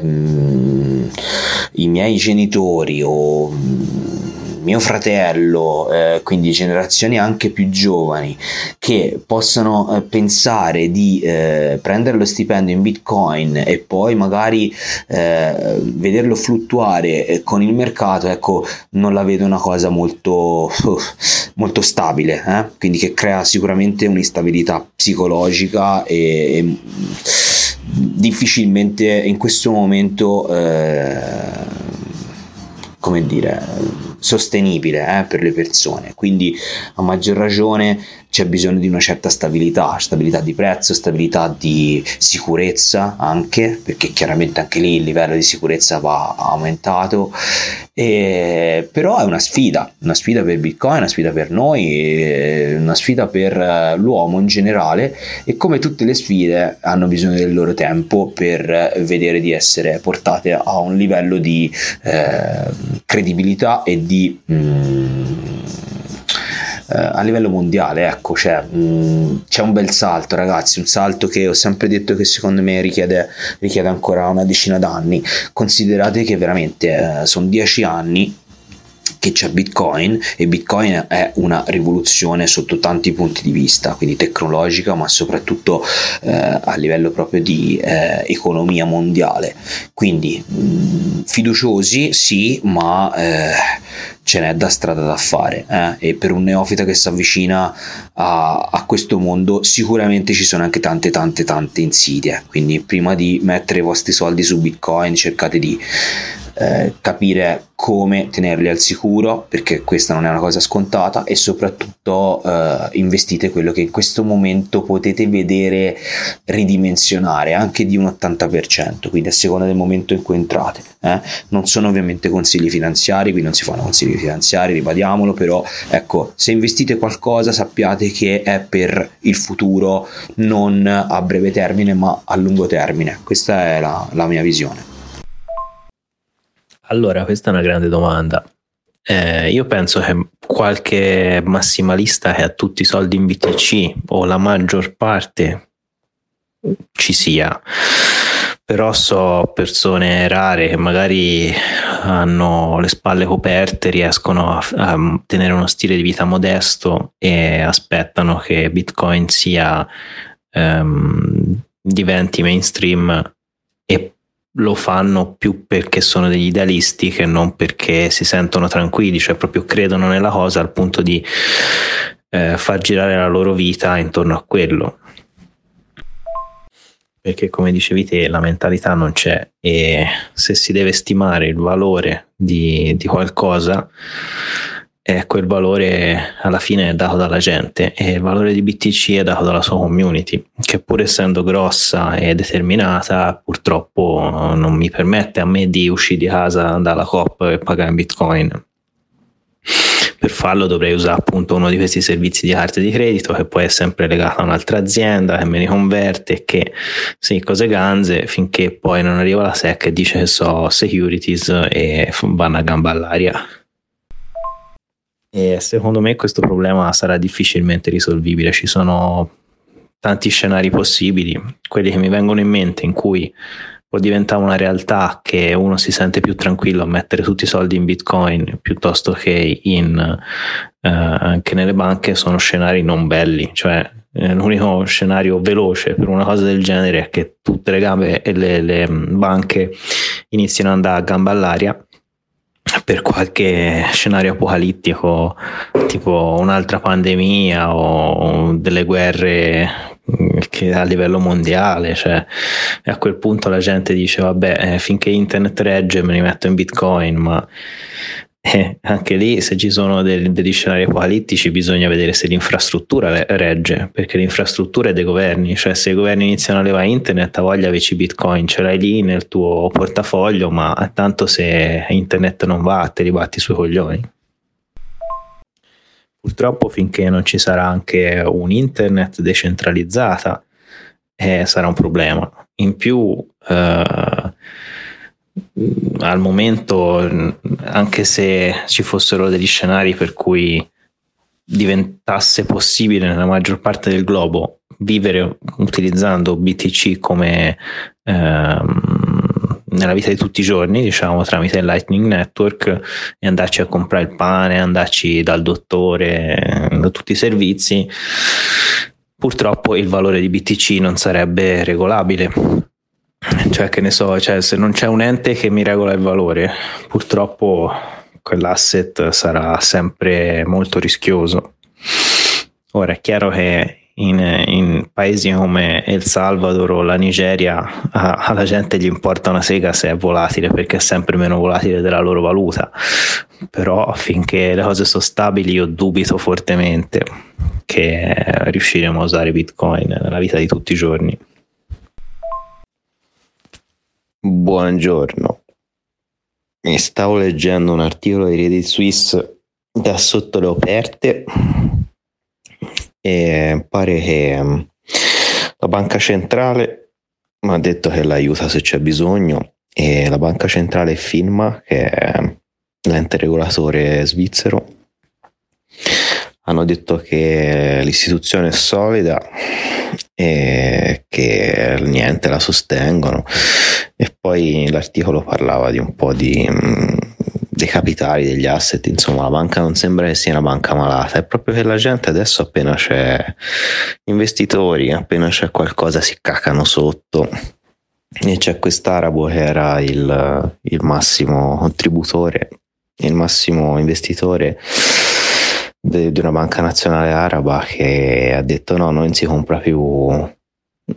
miei genitori o mh, mm, mio fratello, eh, quindi generazioni anche più giovani, che possano eh, pensare di eh, prendere lo stipendio in bitcoin e poi magari eh, vederlo fluttuare eh, con il mercato, ecco, non la vedo una cosa molto, molto stabile, eh? quindi che crea sicuramente un'instabilità psicologica e, e difficilmente in questo momento come dire sostenibile eh, per le persone. Quindi a maggior ragione c'è bisogno di una certa stabilità, stabilità di prezzo, stabilità di sicurezza anche, perché chiaramente anche lì il livello di sicurezza va aumentato, e, però è una sfida, una sfida per Bitcoin, una sfida per noi, una sfida per eh, l'uomo in generale. E come tutte le sfide hanno bisogno del loro tempo per vedere di essere portate a un livello di eh, credibilità e di... Mm, eh, a livello mondiale, ecco, cioè, mh, mm, c'è un bel salto, ragazzi, un salto che ho sempre detto che secondo me richiede, richiede ancora una decina d'anni. Considerate che veramente eh, sono dieci anni che c'è Bitcoin e Bitcoin è una rivoluzione sotto tanti punti di vista, quindi tecnologica, ma soprattutto eh, a livello proprio di eh, economia mondiale. Quindi mh, mm, fiduciosi sì, ma eh, ce n'è da strada da fare eh? e per un neofita che si avvicina a, a, questo mondo sicuramente ci sono anche tante tante tante insidie quindi prima di mettere i vostri soldi su bitcoin cercate di eh, capire come tenerli al sicuro perché questa non è una cosa scontata e soprattutto eh, investite quello che in questo momento potete vedere ridimensionare anche di un 80% quindi a seconda del momento in cui entrate eh? non sono ovviamente consigli finanziari qui non si fanno consigli finanziari ribadiamolo però ecco se investite qualcosa sappiate che è per il futuro non a breve termine ma a lungo termine questa è la, la mia visione allora, questa è una grande domanda. Eh, io penso che qualche massimalista che ha tutti i soldi in BTC o la maggior parte ci sia, però so persone rare che magari hanno le spalle coperte, riescono a, a tenere uno stile di vita modesto e aspettano che Bitcoin sia um, diventi mainstream e lo fanno più perché sono degli idealisti che non perché si sentono tranquilli, cioè proprio credono nella cosa al punto di eh, far girare la loro vita intorno a quello. Perché come dicevi te, la mentalità non c'è e se si deve stimare il valore di, di qualcosa, e quel valore alla fine è dato dalla gente e il valore di BTC è dato dalla sua community che pur essendo grossa e determinata purtroppo non mi permette a me di uscire di casa dalla COP e pagare in bitcoin per farlo dovrei usare appunto uno di questi servizi di carte di credito che poi è sempre legato a un'altra azienda che me li converte e che sì, cose ganze finché poi non arriva la SEC e dice che so securities e vanno a gamba all'aria. E secondo me questo problema sarà difficilmente risolvibile. Ci sono tanti scenari possibili, quelli che mi vengono in mente in cui può diventare una realtà che uno si sente più tranquillo a mettere tutti i soldi in bitcoin piuttosto che in, eh, anche nelle banche sono scenari non belli. Cioè eh, l'unico scenario veloce per una cosa del genere è che tutte le gambe e le, le banche iniziano ad andare a gamba all'aria per qualche scenario apocalittico, tipo un'altra pandemia o delle guerre che a livello mondiale, cioè a quel punto la gente dice vabbè eh, finché internet regge me li metto in bitcoin, ma eh, anche lì se ci sono dei, degli scenari apocalittici bisogna vedere se l'infrastruttura regge, perché l'infrastruttura è dei governi, cioè se i governi iniziano a levare internet a voglia aveci bitcoin, ce l'hai lì nel tuo portafoglio, ma tanto se internet non va te li batti sui coglioni. Purtroppo finché non ci sarà anche un internet decentralizzata eh, sarà un problema. In più eh, al momento, anche se ci fossero degli scenari per cui diventasse possibile nella maggior parte del globo vivere utilizzando BTC come ehm, nella vita di tutti i giorni, diciamo, tramite Lightning Network e andarci a comprare il pane, andarci dal dottore, da tutti i servizi, purtroppo il valore di BTC non sarebbe regolabile. Cioè, che ne so, cioè, se non c'è un ente che mi regola il valore, purtroppo quell'asset sarà sempre molto rischioso. Ora è chiaro che in, in, paesi come El Salvador o la Nigeria a, alla gente gli importa una sega se è volatile perché è sempre meno volatile della loro valuta però finché le cose sono stabili io dubito fortemente che riusciremo a usare bitcoin nella vita di tutti i giorni buongiorno. Mi stavo leggendo un articolo di Reddit Suisse da sotto le operte e pare che mm, la banca centrale mi ha detto che l'aiuta se c'è bisogno e la banca centrale FINMA che è l'ente regolatore svizzero hanno detto che l'istituzione è solida e che niente la sostengono. E poi l'articolo parlava di un po' di dei capitali, degli asset, insomma la banca non sembra che sia una banca malata, è proprio che la gente adesso appena c'è investitori, appena c'è qualcosa si cacano sotto. E c'è quest'arabo che era il, il massimo contributore, il massimo investitore di una banca nazionale araba che ha detto no, non si compra più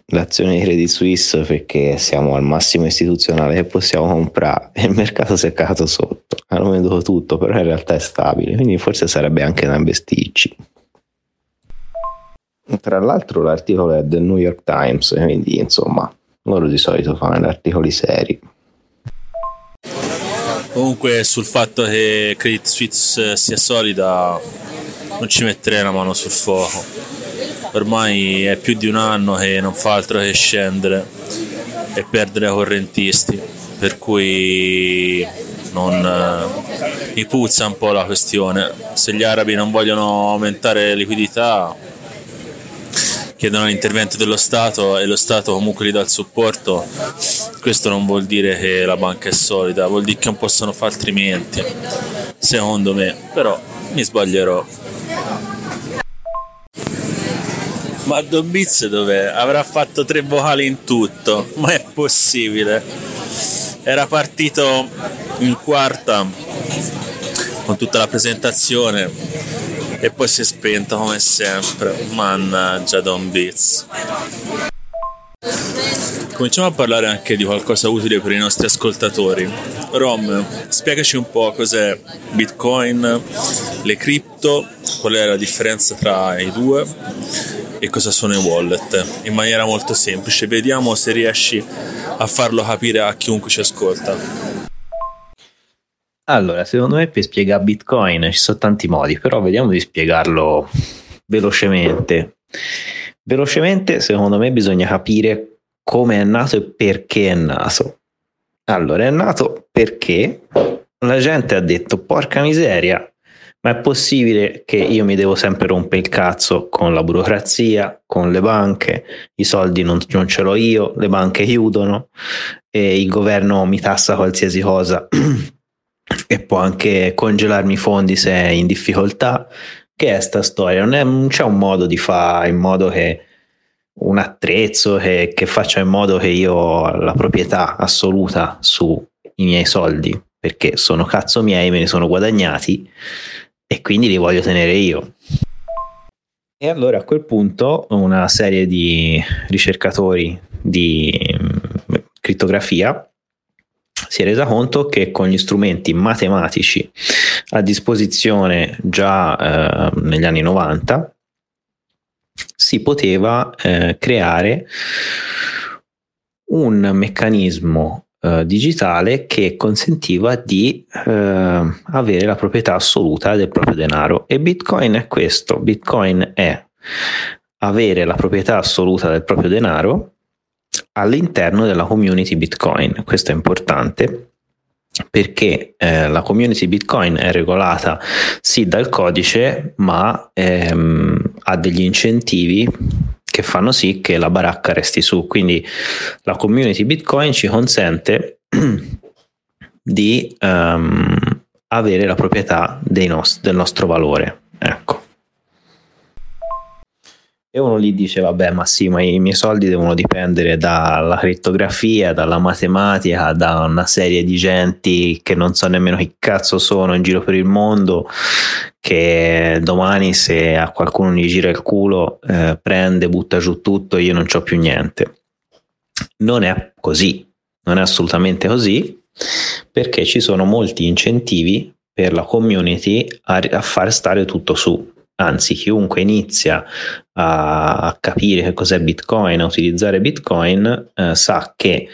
l'azione di Credit Suisse perché siamo al massimo istituzionale che possiamo comprare. E il mercato si è cagato sotto hanno venduto tutto però in realtà è stabile quindi forse sarebbe anche da investirci. Tra l'altro l'articolo è del New York Times quindi insomma loro di solito fanno articoli seri comunque sul fatto che Credit Suisse sia solida non ci metterei la mano sul fuoco ormai è più di un anno che non fa altro che scendere e perdere correntisti, per cui non, eh, mi puzza un po' la questione. Se gli arabi non vogliono aumentare liquidità, chiedono l'intervento dello Stato e lo Stato comunque gli dà il supporto, questo non vuol dire che la banca è solida, vuol dire che non possono fare altrimenti, secondo me, però mi sbaglierò. Ma Don Biz dov'è? Avrà fatto tre vocali in tutto, ma è possibile. Era partito in quarta con tutta la presentazione e poi si è spento come sempre. Mannaggia Don Biz. Cominciamo a parlare anche di qualcosa utile per i nostri ascoltatori. Rom, spiegaci un po' cos'è Bitcoin, le cripto, qual è la differenza tra i due e cosa sono i wallet in maniera molto semplice. Vediamo se riesci a farlo capire a chiunque ci ascolta. Allora, secondo me per spiegare Bitcoin ci sono tanti modi, però vediamo di spiegarlo velocemente. Velocemente, secondo me, bisogna capire come è nato e perché è nato. Allora, è nato perché la gente ha detto: porca miseria, ma è possibile che io mi devo sempre rompere il cazzo con la burocrazia, con le banche, i soldi non, non ce l'ho io, le banche chiudono e il governo mi tassa qualsiasi cosa e può anche congelarmi i fondi se è in difficoltà. Che è sta storia? Non, è, non c'è un modo di fare in modo che un attrezzo che, che faccia in modo che io ho la proprietà assoluta sui miei soldi perché sono cazzo miei, me ne sono guadagnati e quindi li voglio tenere io. E allora a quel punto una serie di ricercatori di mm, crittografia si è resa conto che con gli strumenti matematici a disposizione già eh, negli anni 90 si poteva eh, creare un meccanismo eh, digitale che consentiva di eh, avere la proprietà assoluta del proprio denaro. E Bitcoin è questo, Bitcoin è avere la proprietà assoluta del proprio denaro all'interno della community Bitcoin. Questo è importante perché eh, la community Bitcoin è regolata sì dal codice, ma ehm, ha degli incentivi che fanno sì che la baracca resti su. Quindi la community Bitcoin ci consente di um, avere la proprietà nost- del nostro valore. Ecco. E uno gli dice, vabbè, ma sì, ma i miei soldi devono dipendere dalla crittografia, dalla matematica, da una serie di genti che non so nemmeno chi cazzo sono in giro per il mondo, che domani se a qualcuno gli gira il culo, eh, prende, butta giù tutto e io non ho più niente. Non è così, non è assolutamente così, perché ci sono molti incentivi per la community a, a far stare tutto su anzi chiunque inizia a capire che cos'è Bitcoin, a utilizzare Bitcoin, eh, sa che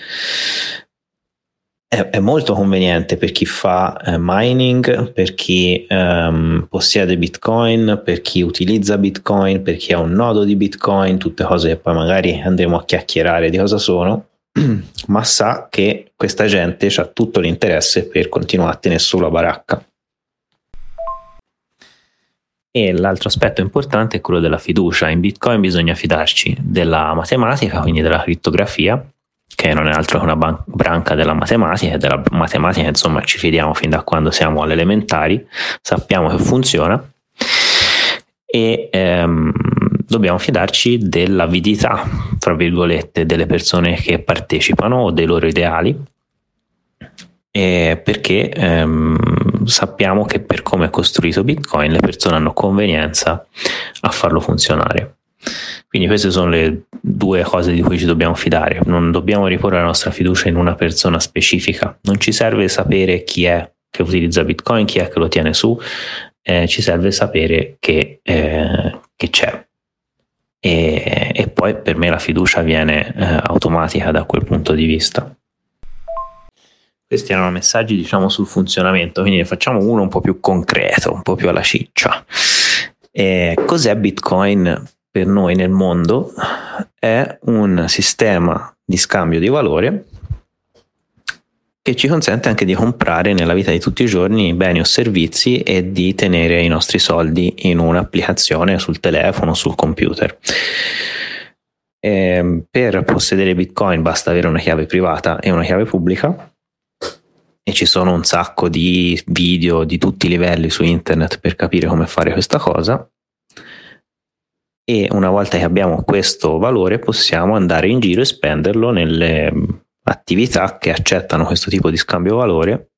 è, è, molto conveniente per chi fa eh, mining, per chi ehm, possiede Bitcoin, per chi utilizza Bitcoin, per chi ha un nodo di Bitcoin, tutte cose che poi magari andremo a chiacchierare di cosa sono, ma sa che questa gente ha tutto l'interesse per continuare a tenere sulla baracca. E l'altro aspetto importante è quello della fiducia. In Bitcoin bisogna fidarci della matematica, quindi della crittografia, che non è altro che una ban- branca della matematica e della matematica, insomma, ci fidiamo fin da quando siamo alle elementari, sappiamo che funziona e ehm, dobbiamo fidarci dell'avidità, tra virgolette, delle persone che partecipano o dei loro ideali, perché ehm, sappiamo che per come è costruito Bitcoin le persone hanno convenienza a farlo funzionare. Quindi queste sono le due cose di cui ci dobbiamo fidare. Non dobbiamo riporre la nostra fiducia in una persona specifica. Non ci serve sapere chi è che utilizza Bitcoin, chi è che lo tiene su, eh, ci serve sapere che, eh, che c'è. E, e, poi per me la fiducia viene eh, automatica da quel punto di vista. Questi erano messaggi, diciamo, sul funzionamento, quindi ne facciamo uno un po' più concreto, un po' più alla ciccia. E cos'è Bitcoin per noi nel mondo? È un sistema di scambio di valore che ci consente anche di comprare nella vita di tutti i giorni beni o servizi e di tenere i nostri soldi in un'applicazione sul telefono, sul computer. E per possedere Bitcoin basta avere una chiave privata e una chiave pubblica e ci sono un sacco di video di tutti i livelli su internet per capire come fare questa cosa. E una volta che abbiamo questo valore possiamo andare in giro e spenderlo nelle attività che accettano questo tipo di scambio valore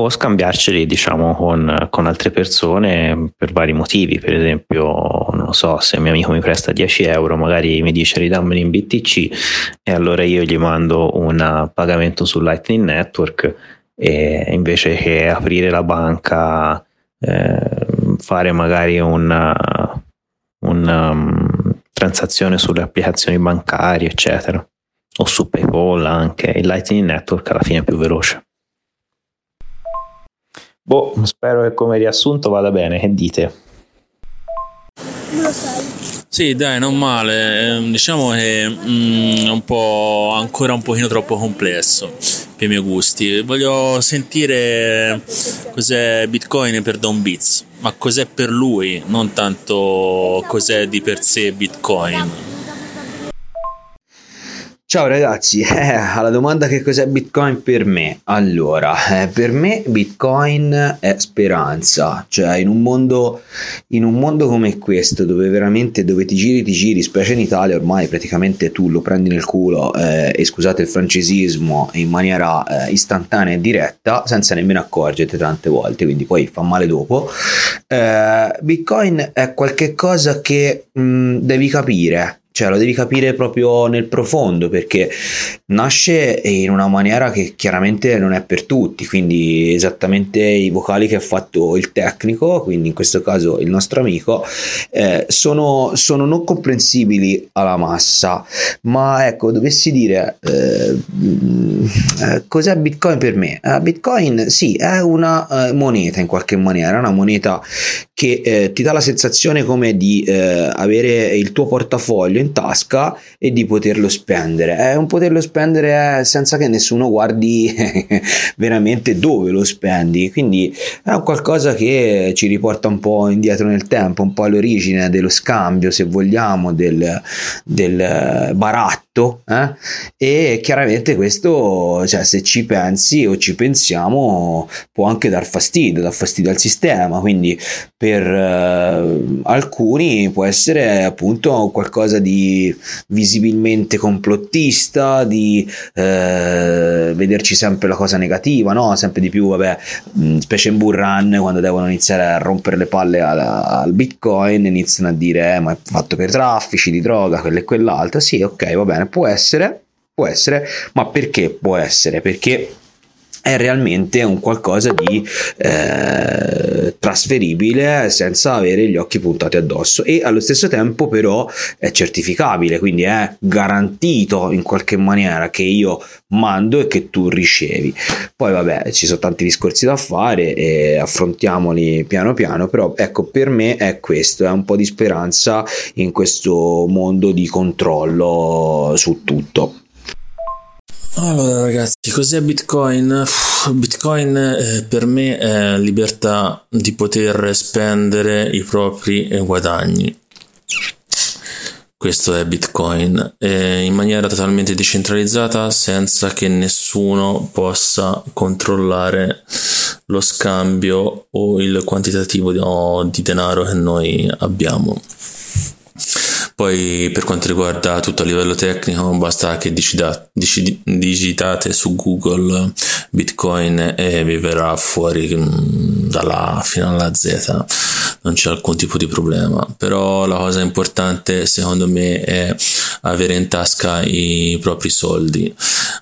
o scambiarceli diciamo con, con, altre persone per vari motivi. Per esempio non so se un mio amico mi presta 10 euro magari mi dice ridammeli in BTC e allora io gli mando un pagamento su Lightning Network e invece che aprire la banca eh, fare magari una, una um, transazione sulle applicazioni bancarie eccetera o su PayPal anche il Lightning Network alla fine è più veloce Boh, spero che come riassunto vada bene, che dite? Sì, dai, non male. Ehm, diciamo che mm, è un po' ancora un pochino troppo complesso per i miei gusti. Voglio sentire cos'è Bitcoin per Don Beats, ma cos'è per lui, non tanto cos'è di per sé Bitcoin. Ciao ragazzi, eh, alla domanda che cos'è Bitcoin per me? Allora, eh, per me Bitcoin è speranza, cioè in un, mondo, in un mondo come questo dove veramente dove ti giri ti giri, specie in Italia ormai praticamente tu lo prendi nel culo eh, e scusate il francesismo in maniera eh, istantanea e diretta senza nemmeno accorgete tante volte, quindi poi fa male dopo. Eh, Bitcoin è qualcosa che mh, mm, devi capire cioè lo devi capire proprio nel profondo perché nasce in una maniera che chiaramente non è per tutti, quindi esattamente i vocali che ha fatto il tecnico, quindi in questo caso il nostro amico, eh, sono, sono, non comprensibili alla massa, ma ecco, dovessi dire eh, eh, cos'è Bitcoin per me? Uh, Bitcoin sì, è una uh, moneta in qualche maniera, una moneta che eh, ti dà la sensazione come di eh, avere il tuo portafoglio tasca e di poterlo spendere. È un poterlo spendere senza che nessuno guardi veramente dove lo spendi. Quindi è un qualcosa che ci riporta un po' indietro nel tempo, un po' all'origine dello scambio, se vogliamo, del, del baratto fatto eh? e chiaramente questo cioè, se ci pensi o ci pensiamo può anche dar fastidio dar fastidio al sistema quindi per eh, alcuni può essere appunto qualcosa di visibilmente complottista di eh, vederci sempre la cosa negativa no? sempre di più vabbè specie in burran quando devono iniziare a rompere le palle al, al bitcoin iniziano a dire eh, ma è fatto per traffici di droga quello e quell'altro sì ok va bene può essere può essere ma perché può essere? Perché è realmente un qualcosa di eh, trasferibile senza avere gli occhi puntati addosso. E allo stesso tempo però è certificabile quindi è garantito in qualche maniera che io mando e che tu ricevi. Poi vabbè ci sono tanti discorsi da fare e affrontiamoli piano piano però ecco per me è questo è un po' di speranza in questo mondo di controllo su tutto allora ragazzi, cos'è Bitcoin? Bitcoin eh, per me è libertà di poter spendere i propri guadagni. Questo è Bitcoin, eh, in maniera totalmente decentralizzata senza che nessuno possa controllare lo scambio o il quantitativo di denaro che noi abbiamo. Poi per quanto riguarda tutto a livello tecnico basta che digita, digitate su Google Bitcoin e vi verrà fuori mm, dalla A fino alla Z, non c'è alcun tipo di problema. Però la cosa importante secondo me è avere in tasca i propri soldi.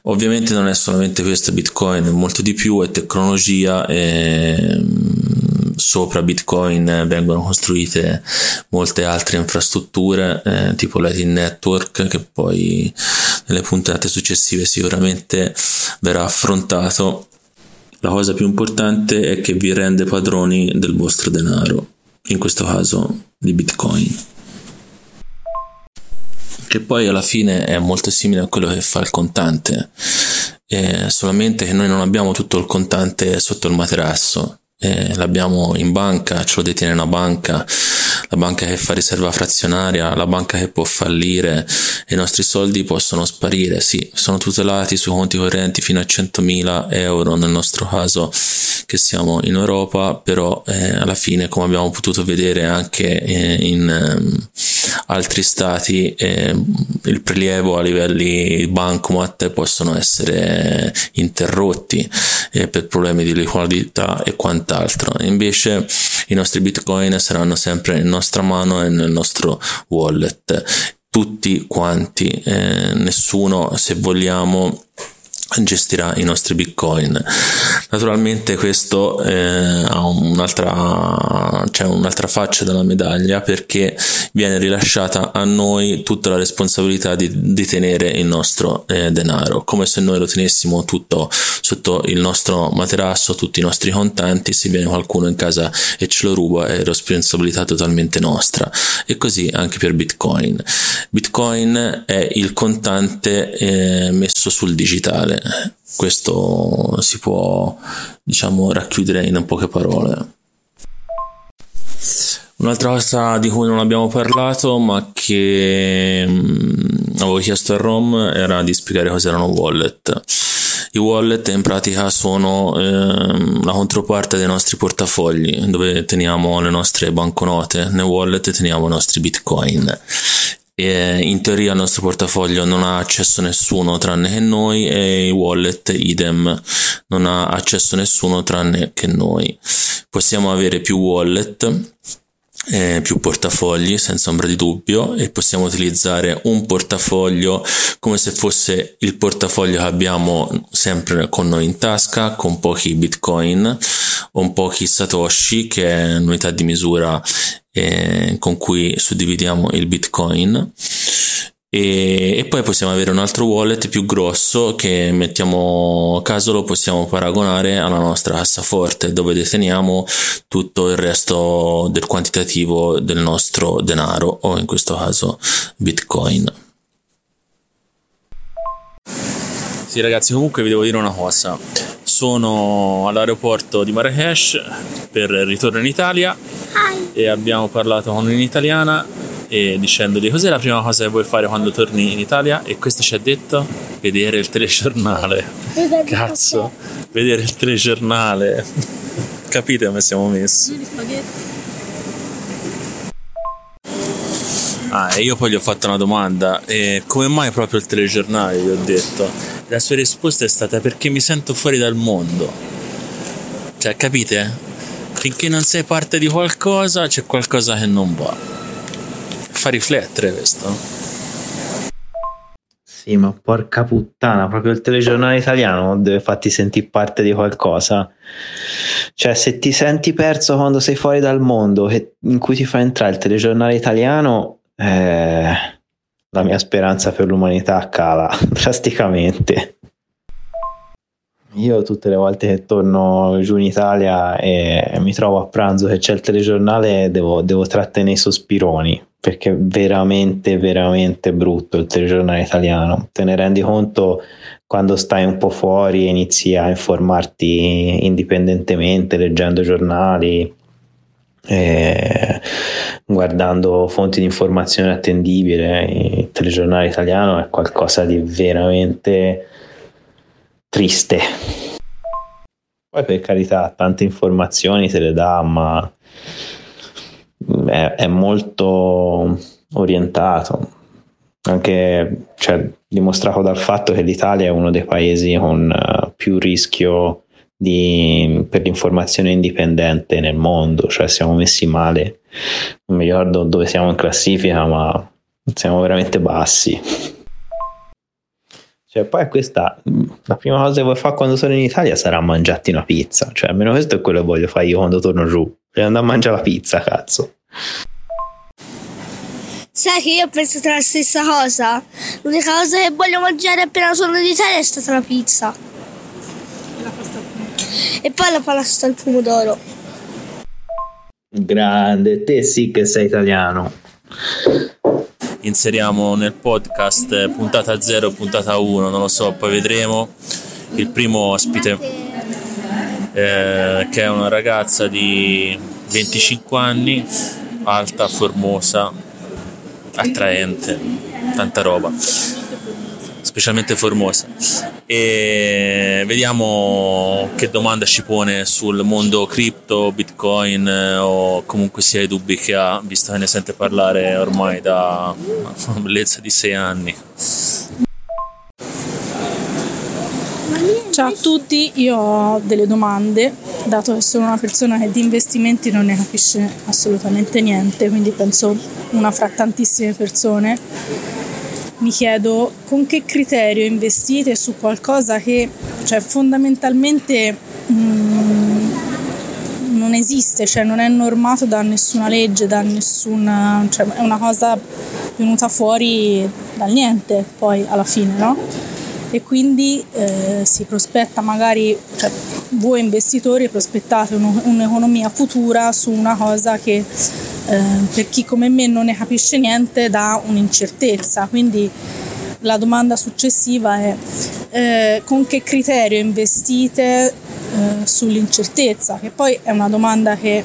Ovviamente non è solamente questo Bitcoin, è molto di più, è tecnologia e sopra Bitcoin vengono costruite molte altre infrastrutture eh, tipo Lightning Network che poi nelle puntate successive sicuramente verrà affrontato. La cosa più importante è che vi rende padroni del vostro denaro, in questo caso di Bitcoin. Che poi alla fine è molto simile a quello che fa il contante, eh, solamente che noi non abbiamo tutto il contante sotto il materasso, eh, l'abbiamo in banca, ce lo detiene una banca, la banca che fa riserva frazionaria, la banca che può fallire i nostri soldi possono sparire, sì, sono tutelati su conti correnti fino a 100.000 euro nel nostro caso che siamo in Europa, però eh, alla fine come abbiamo potuto vedere anche eh, in eh, altri stati eh, il prelievo a livelli bancomat possono essere interrotti eh, per problemi di liquidità e quant'altro. Invece i nostri bitcoin saranno sempre in nostra mano e nel nostro wallet. Tutti quanti, eh, nessuno se vogliamo gestirà i nostri bitcoin. Naturalmente questo eh, ha un'altra, cioè un'altra faccia della medaglia perché viene rilasciata a noi tutta la responsabilità di, di tenere il nostro eh, denaro come se noi lo tenessimo tutto sotto il nostro materasso tutti i nostri contanti se viene qualcuno in casa e ce lo ruba è responsabilità totalmente nostra. E così anche per bitcoin. Bitcoin è il contante eh, messo sul digitale questo si può, diciamo, racchiudere in poche parole. Un'altra cosa di cui non abbiamo parlato, ma che mm, avevo chiesto a Rom, era di spiegare cos'erano wallet. I wallet in pratica sono eh, la controparte dei nostri portafogli, dove teniamo le nostre banconote. Nel wallet teniamo i nostri bitcoin e in teoria il nostro portafoglio non ha accesso nessuno tranne che noi e i wallet idem. Non ha accesso nessuno tranne che noi. Possiamo avere più wallet eh, più portafogli senza ombra di dubbio e possiamo utilizzare un portafoglio come se fosse il portafoglio che abbiamo sempre con noi in tasca con pochi bitcoin o pochi satoshi che è l'unità di misura eh, con cui suddividiamo il bitcoin e, e, poi possiamo avere un altro wallet più grosso che mettiamo caso lo possiamo paragonare alla nostra cassaforte dove deteniamo tutto il resto del quantitativo del nostro denaro o in questo caso bitcoin sì ragazzi comunque vi devo dire una cosa sono all'aeroporto di Marrakesh per il ritorno in Italia Hi. e abbiamo parlato con un'italiana e dicendogli cos'è la prima cosa che vuoi fare quando torni in Italia? E questo ci ha detto vedere il telegiornale. Cazzo. Vedere il telegiornale. Capite come siamo messi? Ah e io poi gli ho fatto una domanda e come mai proprio il telegiornale gli ho detto? La sua risposta è stata perché mi sento fuori dal mondo. Cioè capite? Finché non sei parte di qualcosa c'è qualcosa che non va. Fa riflettere questo. Sì, ma porca puttana, proprio il telegiornale italiano deve farti sentire parte di qualcosa. Cioè, se ti senti perso quando sei fuori dal mondo in cui ti fa entrare il telegiornale italiano, eh, la mia speranza per l'umanità cala drasticamente. Io tutte le volte che torno giù in Italia e mi trovo a pranzo che c'è il telegiornale devo, devo trattenere i sospironi perché è veramente veramente brutto il telegiornale italiano te ne rendi conto quando stai un po' fuori e inizi a informarti indipendentemente leggendo giornali eh, guardando fonti di informazione attendibile il telegiornale italiano è qualcosa di veramente triste. Poi per carità, tante informazioni se le dà, ma è, è molto orientato. Anche cioè, dimostrato dal fatto che l'Italia è uno dei paesi con uh, più rischio di, per l'informazione indipendente nel mondo, cioè siamo messi male. Non mi ricordo dove siamo in classifica, ma siamo veramente bassi. Cioè, poi questa, la prima cosa che vuoi fare quando sono in Italia sarà mangiarti una pizza. Cioè, almeno questo è quello che voglio fare io quando torno giù. Voglio andare a mangiare la pizza, cazzo. Sai che io ho pensato la stessa cosa. L'unica cosa che voglio mangiare appena sono in Italia è stata la pizza. E la pasta al pomodoro. E poi la pasta al pomodoro. Grande, te sì che sei italiano inseriamo nel podcast puntata 0, puntata 1, non lo so, poi vedremo. Il primo ospite, eh, che è una ragazza di 25 anni, alta, formosa, attraente, tanta roba specialmente Formosa. E vediamo che domanda ci pone sul mondo cripto, bitcoin eh, o comunque sia i dubbi che ha, visto che ne sente parlare ormai da una bellezza di sei anni. Ciao a tutti, io ho delle domande, dato che sono una persona che di investimenti non ne capisce assolutamente niente, quindi penso una fra tantissime persone mi chiedo con che criterio investite su qualcosa che cioè, fondamentalmente mm, non esiste, cioè non è normato da nessuna legge, da nessuna, cioè è una cosa venuta fuori dal niente poi alla fine, no? E quindi eh, si prospetta magari, cioè, voi investitori prospettate un, un'economia futura su una cosa che eh, per chi come me non ne capisce niente dà un'incertezza. Quindi la domanda successiva è eh, con che criterio investite eh, sull'incertezza, che poi è una domanda che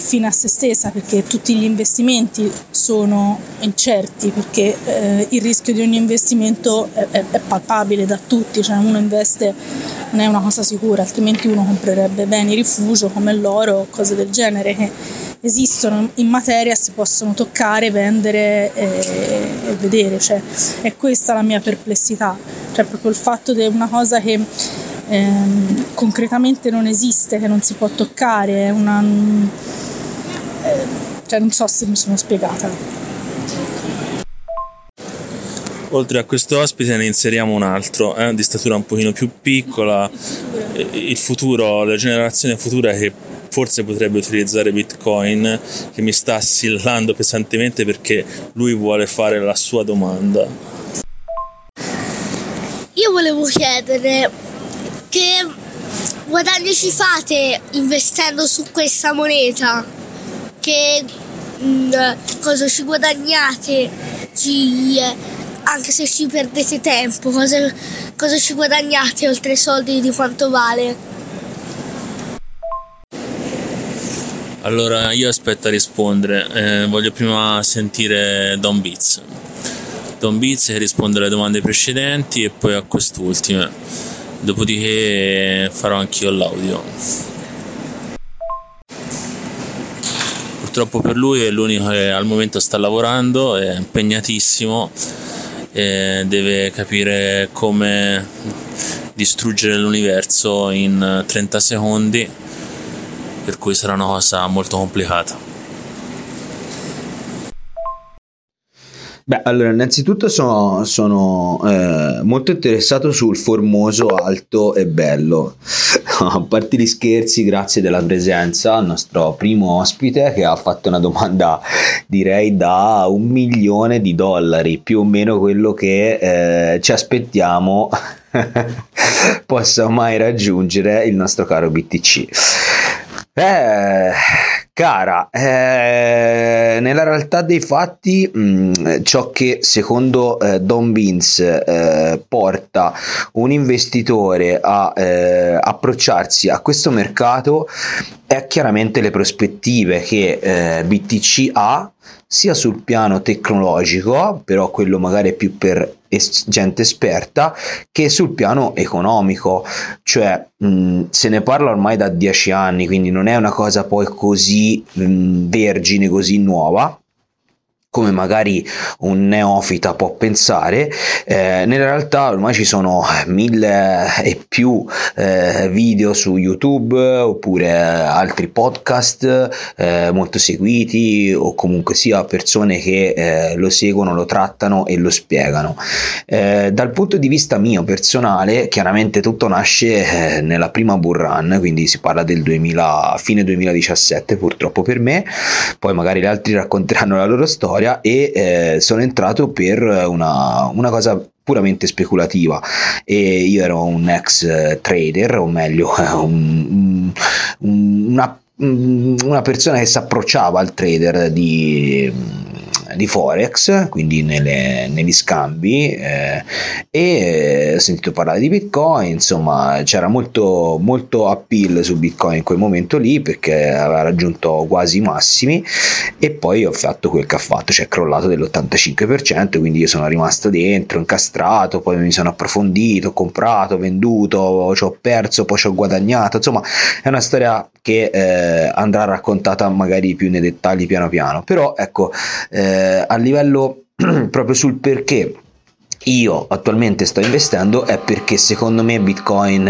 fine a se stessa perché tutti gli investimenti sono incerti perché eh, il rischio di ogni investimento è, è, è, palpabile da tutti, cioè uno investe non è una cosa sicura, altrimenti uno comprerebbe beni rifugio come l'oro o cose del genere che esistono in materia, si possono toccare, vendere e, e vedere, cioè, è questa la mia perplessità, cioè proprio il fatto di una cosa che ehm, concretamente non esiste, che non si può toccare, è una... Eh, cioè non so se mi sono spiegata. Oltre a questo ospite ne inseriamo un altro, eh, di statura un pochino più piccola, il futuro, la generazione futura che forse potrebbe utilizzare Bitcoin che mi sta assillando pesantemente perché lui vuole fare la sua domanda. Io volevo chiedere che guadagni ci fate investendo su questa moneta? Che mh, cosa ci guadagnate? Ci, anche se ci perdete tempo, cosa, cosa ci guadagnate oltre ai soldi di quanto vale? Allora io aspetto a rispondere, eh, voglio prima sentire Don Beats. Don Beats che risponde alle domande precedenti e poi a quest'ultima. Dopodiché farò anch'io l'audio. Purtroppo per lui è l'unico che al momento sta lavorando, è impegnatissimo, e deve capire come distruggere l'universo in 30 secondi, per cui sarà una cosa molto complicata. Beh, allora, innanzitutto sono, sono eh, molto interessato sul formoso, alto e bello. A parte gli scherzi, grazie della presenza al nostro primo ospite che ha fatto una domanda, direi, da un milione di dollari, più o meno quello che eh, ci aspettiamo possa mai raggiungere il nostro caro BTC. Eh, cara, eh, nella realtà dei fatti, mh, mm, ciò che secondo eh, Don Vince eh, porta un investitore a eh, approcciarsi a questo mercato è chiaramente le prospettive che eh, BTC ha sia sul piano tecnologico, però quello magari più per gente esperta, che sul piano economico, cioè mh, se ne parla ormai da dieci anni, quindi non è una cosa poi così mh, vergine, così nuova come magari un neofita può pensare, eh, nella realtà ormai ci sono mille e più eh, video su YouTube oppure altri podcast eh, molto seguiti o comunque sia persone che eh, lo seguono, lo trattano e lo spiegano. Eh, dal punto di vista mio personale, chiaramente tutto nasce eh, nella prima bull run, quindi si parla del 2000, fine 2017 purtroppo per me, poi magari gli altri racconteranno la loro storia storia e eh, sono entrato per una, una cosa puramente speculativa. E io ero un ex eh, trader o meglio un, un, una, una persona che si approcciava al trader di di Forex, quindi nelle, negli scambi, eh, e ho sentito parlare di Bitcoin, insomma c'era molto, molto appeal su Bitcoin in quel momento lì perché aveva raggiunto quasi i massimi e poi ho fatto quel che ha fatto, cioè crollato dell'85%, quindi io sono rimasto dentro, incastrato, poi mi sono approfondito, comprato, venduto, ci ho perso, poi ci ho guadagnato, insomma è una storia che eh, andrà raccontata magari più nei dettagli piano piano, però ecco eh, a livello proprio sul perché io attualmente sto investendo è perché secondo me Bitcoin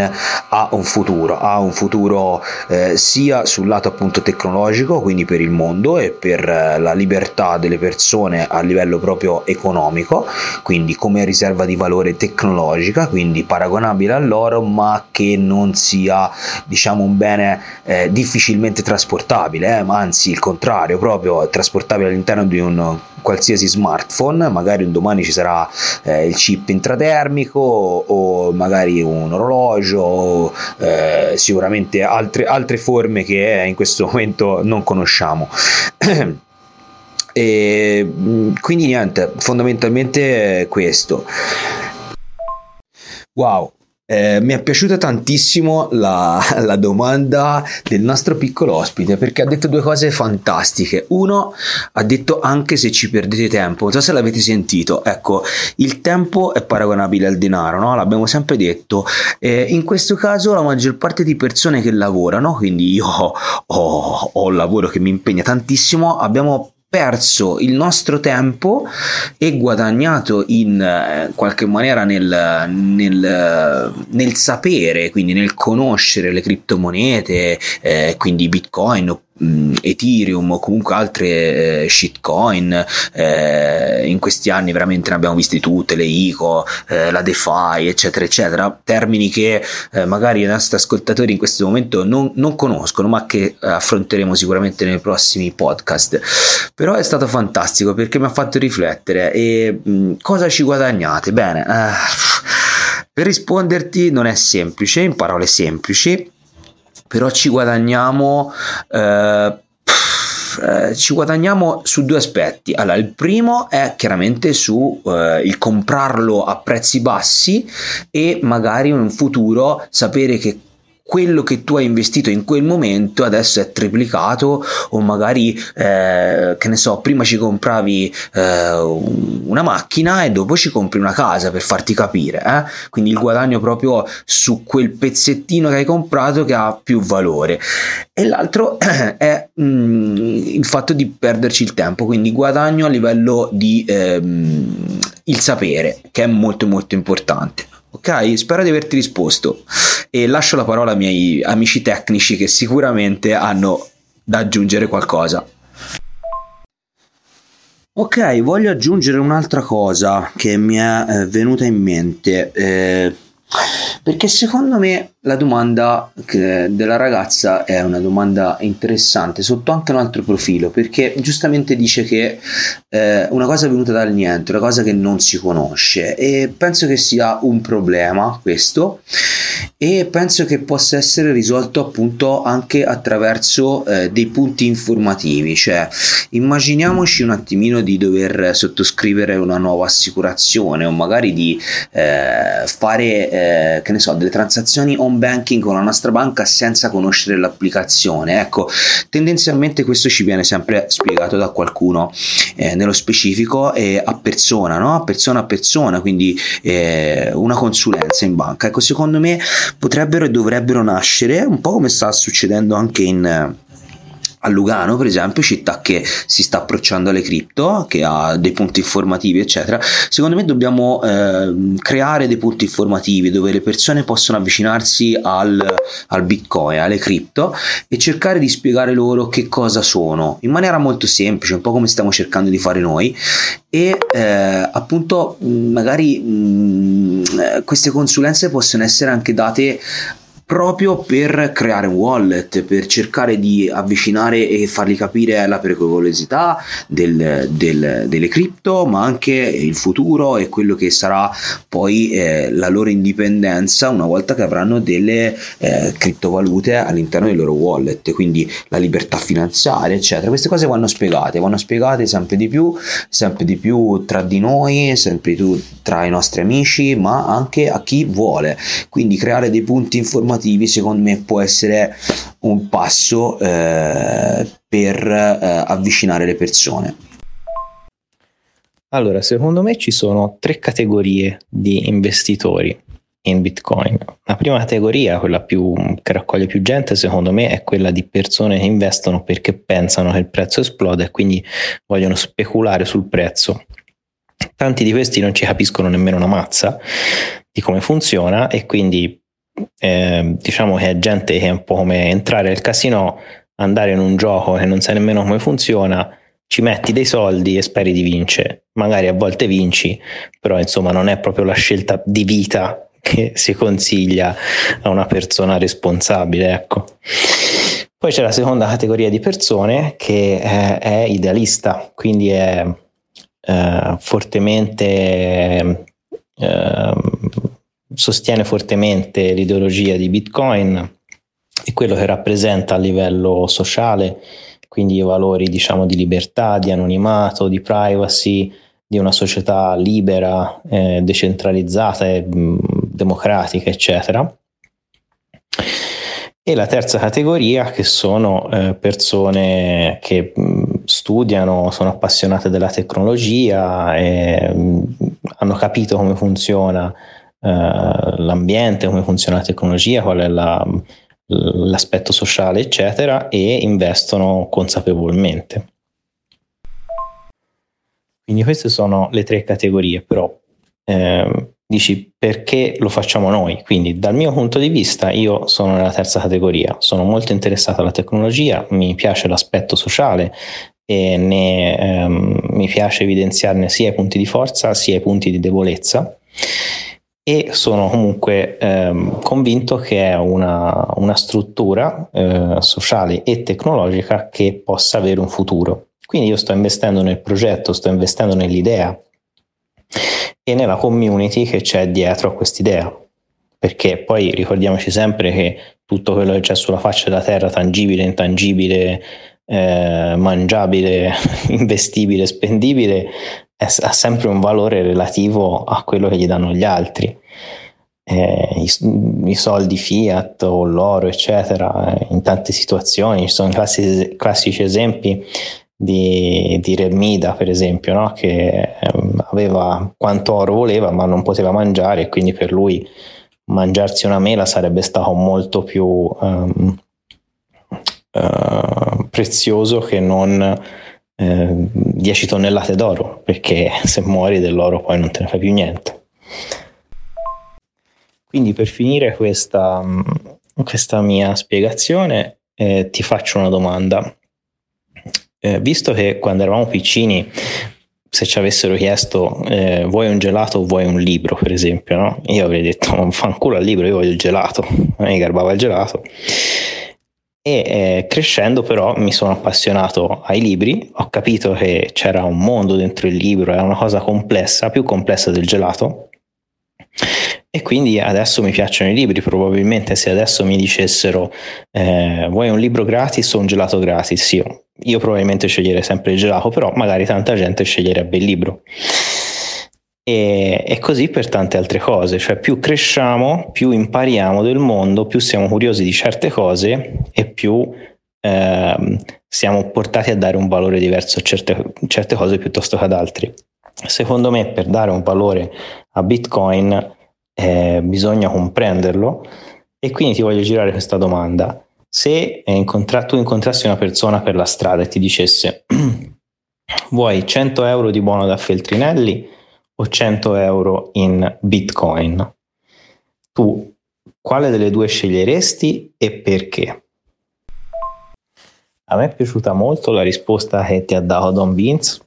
ha un futuro, ha un futuro eh, sia sul lato appunto tecnologico, quindi per il mondo e per eh, la libertà delle persone a livello proprio economico, quindi come riserva di valore tecnologica, quindi paragonabile all'oro, ma che non sia diciamo un bene eh, difficilmente trasportabile, eh, ma anzi il contrario, proprio trasportabile all'interno di un qualsiasi smartphone, magari un domani ci sarà eh, il chip intratermico o magari un orologio, o, eh, sicuramente altre, altre forme che in questo momento non conosciamo. e, quindi niente, fondamentalmente questo. Wow, eh, mi è piaciuta tantissimo la, la, domanda del nostro piccolo ospite perché ha detto due cose fantastiche. Uno, ha detto anche se ci perdete tempo, non so se l'avete sentito, ecco, il tempo è paragonabile al denaro, no? l'abbiamo sempre detto. Eh, in questo caso la maggior parte di persone che lavorano, quindi io ho, ho, ho un lavoro che mi impegna tantissimo, abbiamo perso il nostro tempo e guadagnato in eh, qualche maniera nel, nel, nel, sapere, quindi nel conoscere le criptomonete, eh, quindi Bitcoin mh, Ethereum o comunque altre eh, shitcoin eh, in questi anni veramente ne abbiamo visti tutte le ICO eh, la DeFi eccetera eccetera. Termini che eh, magari i nostri ascoltatori in questo momento non, non conoscono ma che eh, affronteremo sicuramente nei prossimi podcast. Però è stato fantastico perché mi ha fatto riflettere e mh, cosa ci guadagnate? Bene eh, per risponderti non è semplice in parole semplici però ci guadagniamo eh, eh, ci guadagniamo su due aspetti. Allora, il primo è chiaramente su eh, il comprarlo a prezzi bassi e magari in futuro sapere che quello che tu hai investito in quel momento adesso è triplicato o magari eh, che ne so prima ci compravi eh, una macchina e dopo ci compri una casa per farti capire eh? quindi il guadagno proprio su quel pezzettino che hai comprato che ha più valore e l'altro è mm, il fatto di perderci il tempo quindi guadagno a livello di ehm, il sapere che è molto molto importante Ok, spero di averti risposto e lascio la parola ai miei amici tecnici che sicuramente hanno da aggiungere qualcosa. Ok, voglio aggiungere un'altra cosa che mi è eh, venuta in mente. Eh, perché secondo me la domanda della ragazza è una domanda interessante sotto anche un altro profilo, perché giustamente dice che eh, una cosa è venuta dal niente, una cosa che non si conosce e penso che sia un problema questo e penso che possa essere risolto appunto anche attraverso eh, dei punti informativi, cioè immaginiamoci un attimino di dover sottoscrivere una nuova assicurazione o magari di eh, fare eh, che ne so delle transazioni home banking con la nostra banca senza conoscere l'applicazione. Ecco, tendenzialmente questo ci viene sempre spiegato da qualcuno eh, nello specifico e a persona, no? persona a persona, quindi eh, una consulenza in banca. Ecco, secondo me potrebbero e dovrebbero nascere un po' come sta succedendo anche in a Lugano, per esempio, città che si sta approcciando alle cripto, che ha dei punti informativi, eccetera. Secondo me dobbiamo eh, creare dei punti informativi dove le persone possono avvicinarsi al, al Bitcoin, alle cripto e cercare di spiegare loro che cosa sono in maniera molto semplice, un po' come stiamo cercando di fare noi. E eh, appunto, magari mh, queste consulenze possono essere anche date proprio per creare un wallet, per cercare di avvicinare e fargli capire la pericolosità del, del, delle cripto, ma anche il futuro e quello che sarà poi eh, la loro indipendenza una volta che avranno delle eh, criptovalute all'interno dei loro wallet, quindi la libertà finanziaria, eccetera. Queste cose vanno spiegate, vanno spiegate sempre di più, sempre di più tra di noi, sempre di più tra i nostri amici, ma anche a chi vuole. Quindi creare dei punti informativi secondo me può essere un passo eh, per eh, avvicinare le persone. Allora, secondo me ci sono tre categorie di investitori in Bitcoin. La prima categoria, quella più, che raccoglie più gente, secondo me, è quella di persone che investono perché pensano che il prezzo esplode e quindi vogliono speculare sul prezzo. Tanti di questi non ci capiscono nemmeno una mazza di come funziona e quindi eh, diciamo che è gente che è un po' come entrare al casino, andare in un gioco che non sai nemmeno come funziona, ci metti dei soldi e speri di vincere. Magari a volte vinci, però insomma non è proprio la scelta di vita che si consiglia a una persona responsabile, ecco. Poi c'è la seconda categoria di persone che è, è idealista, quindi è eh, fortemente eh, sostiene fortemente l'ideologia di Bitcoin e quello che rappresenta a livello sociale, quindi i valori diciamo di libertà, di anonimato, di privacy, di una società libera, eh, decentralizzata e mh, mm, democratica, eccetera. E la terza categoria che sono eh, persone che mm, studiano, sono appassionate della tecnologia, e, mm, hanno capito come funziona eh, l'ambiente, come funziona la tecnologia, qual è la, l'aspetto sociale, eccetera, e investono consapevolmente. Quindi queste sono le tre categorie, però eh, dici perché lo facciamo noi? Quindi dal mio punto di vista io sono nella terza categoria, sono molto interessato alla tecnologia, mi piace l'aspetto sociale e ne, ehm, mi piace evidenziarne sia i punti di forza sia i punti di debolezza e sono comunque ehm, convinto che è una, una struttura eh, sociale e tecnologica che possa avere un futuro. Quindi io sto investendo nel progetto, sto investendo nell'idea e nella community che c'è dietro a quest'idea. Perché poi ricordiamoci sempre che tutto quello che c'è sulla faccia della terra, tangibile, intangibile, eh, mangiabile, investibile, spendibile, ha sempre un valore relativo a quello che gli danno gli altri. eh, i, i, soldi fiat o l'oro, eccetera, eh, in tante situazioni. Ci sono classici, classici esempi di, di Remida, per esempio, no? che ehm, aveva quanto oro voleva, ma non poteva mangiare, e quindi per lui mangiarsi una mela sarebbe stato molto più um, uh, prezioso che non 10 uh, tonnellate d'oro, perché se muori dell'oro poi non te ne fai più niente. Quindi per finire questa, questa mia spiegazione eh, ti faccio una domanda. Eh, visto che quando eravamo piccini, se ci avessero chiesto eh, vuoi un gelato o vuoi un libro, per esempio, no? io avrei detto fanculo al libro, io voglio il gelato, mi garbava il gelato. E eh, crescendo però mi sono appassionato ai libri, ho capito che c'era un mondo dentro il libro, è una cosa complessa, più complessa del gelato, e quindi adesso mi piacciono i libri, probabilmente se adesso mi dicessero eh, vuoi un libro gratis o un gelato gratis, io, io probabilmente sceglierei sempre il gelato, però magari tanta gente sceglierebbe il libro. E, e, così per tante altre cose, cioè più cresciamo, più impariamo del mondo, più siamo curiosi di certe cose e più eh, siamo portati a dare un valore diverso a certe, certe cose piuttosto che ad altri. Secondo me per dare un valore a Bitcoin eh, bisogna comprenderlo e quindi ti voglio girare questa domanda. Se incontra- tu incontrassi una persona per la strada e ti dicesse vuoi 100 euro di buono da Feltrinelli o 100 euro in Bitcoin, tu quale delle due sceglieresti e perché? A me è piaciuta molto la risposta che ti ha dato Don Vince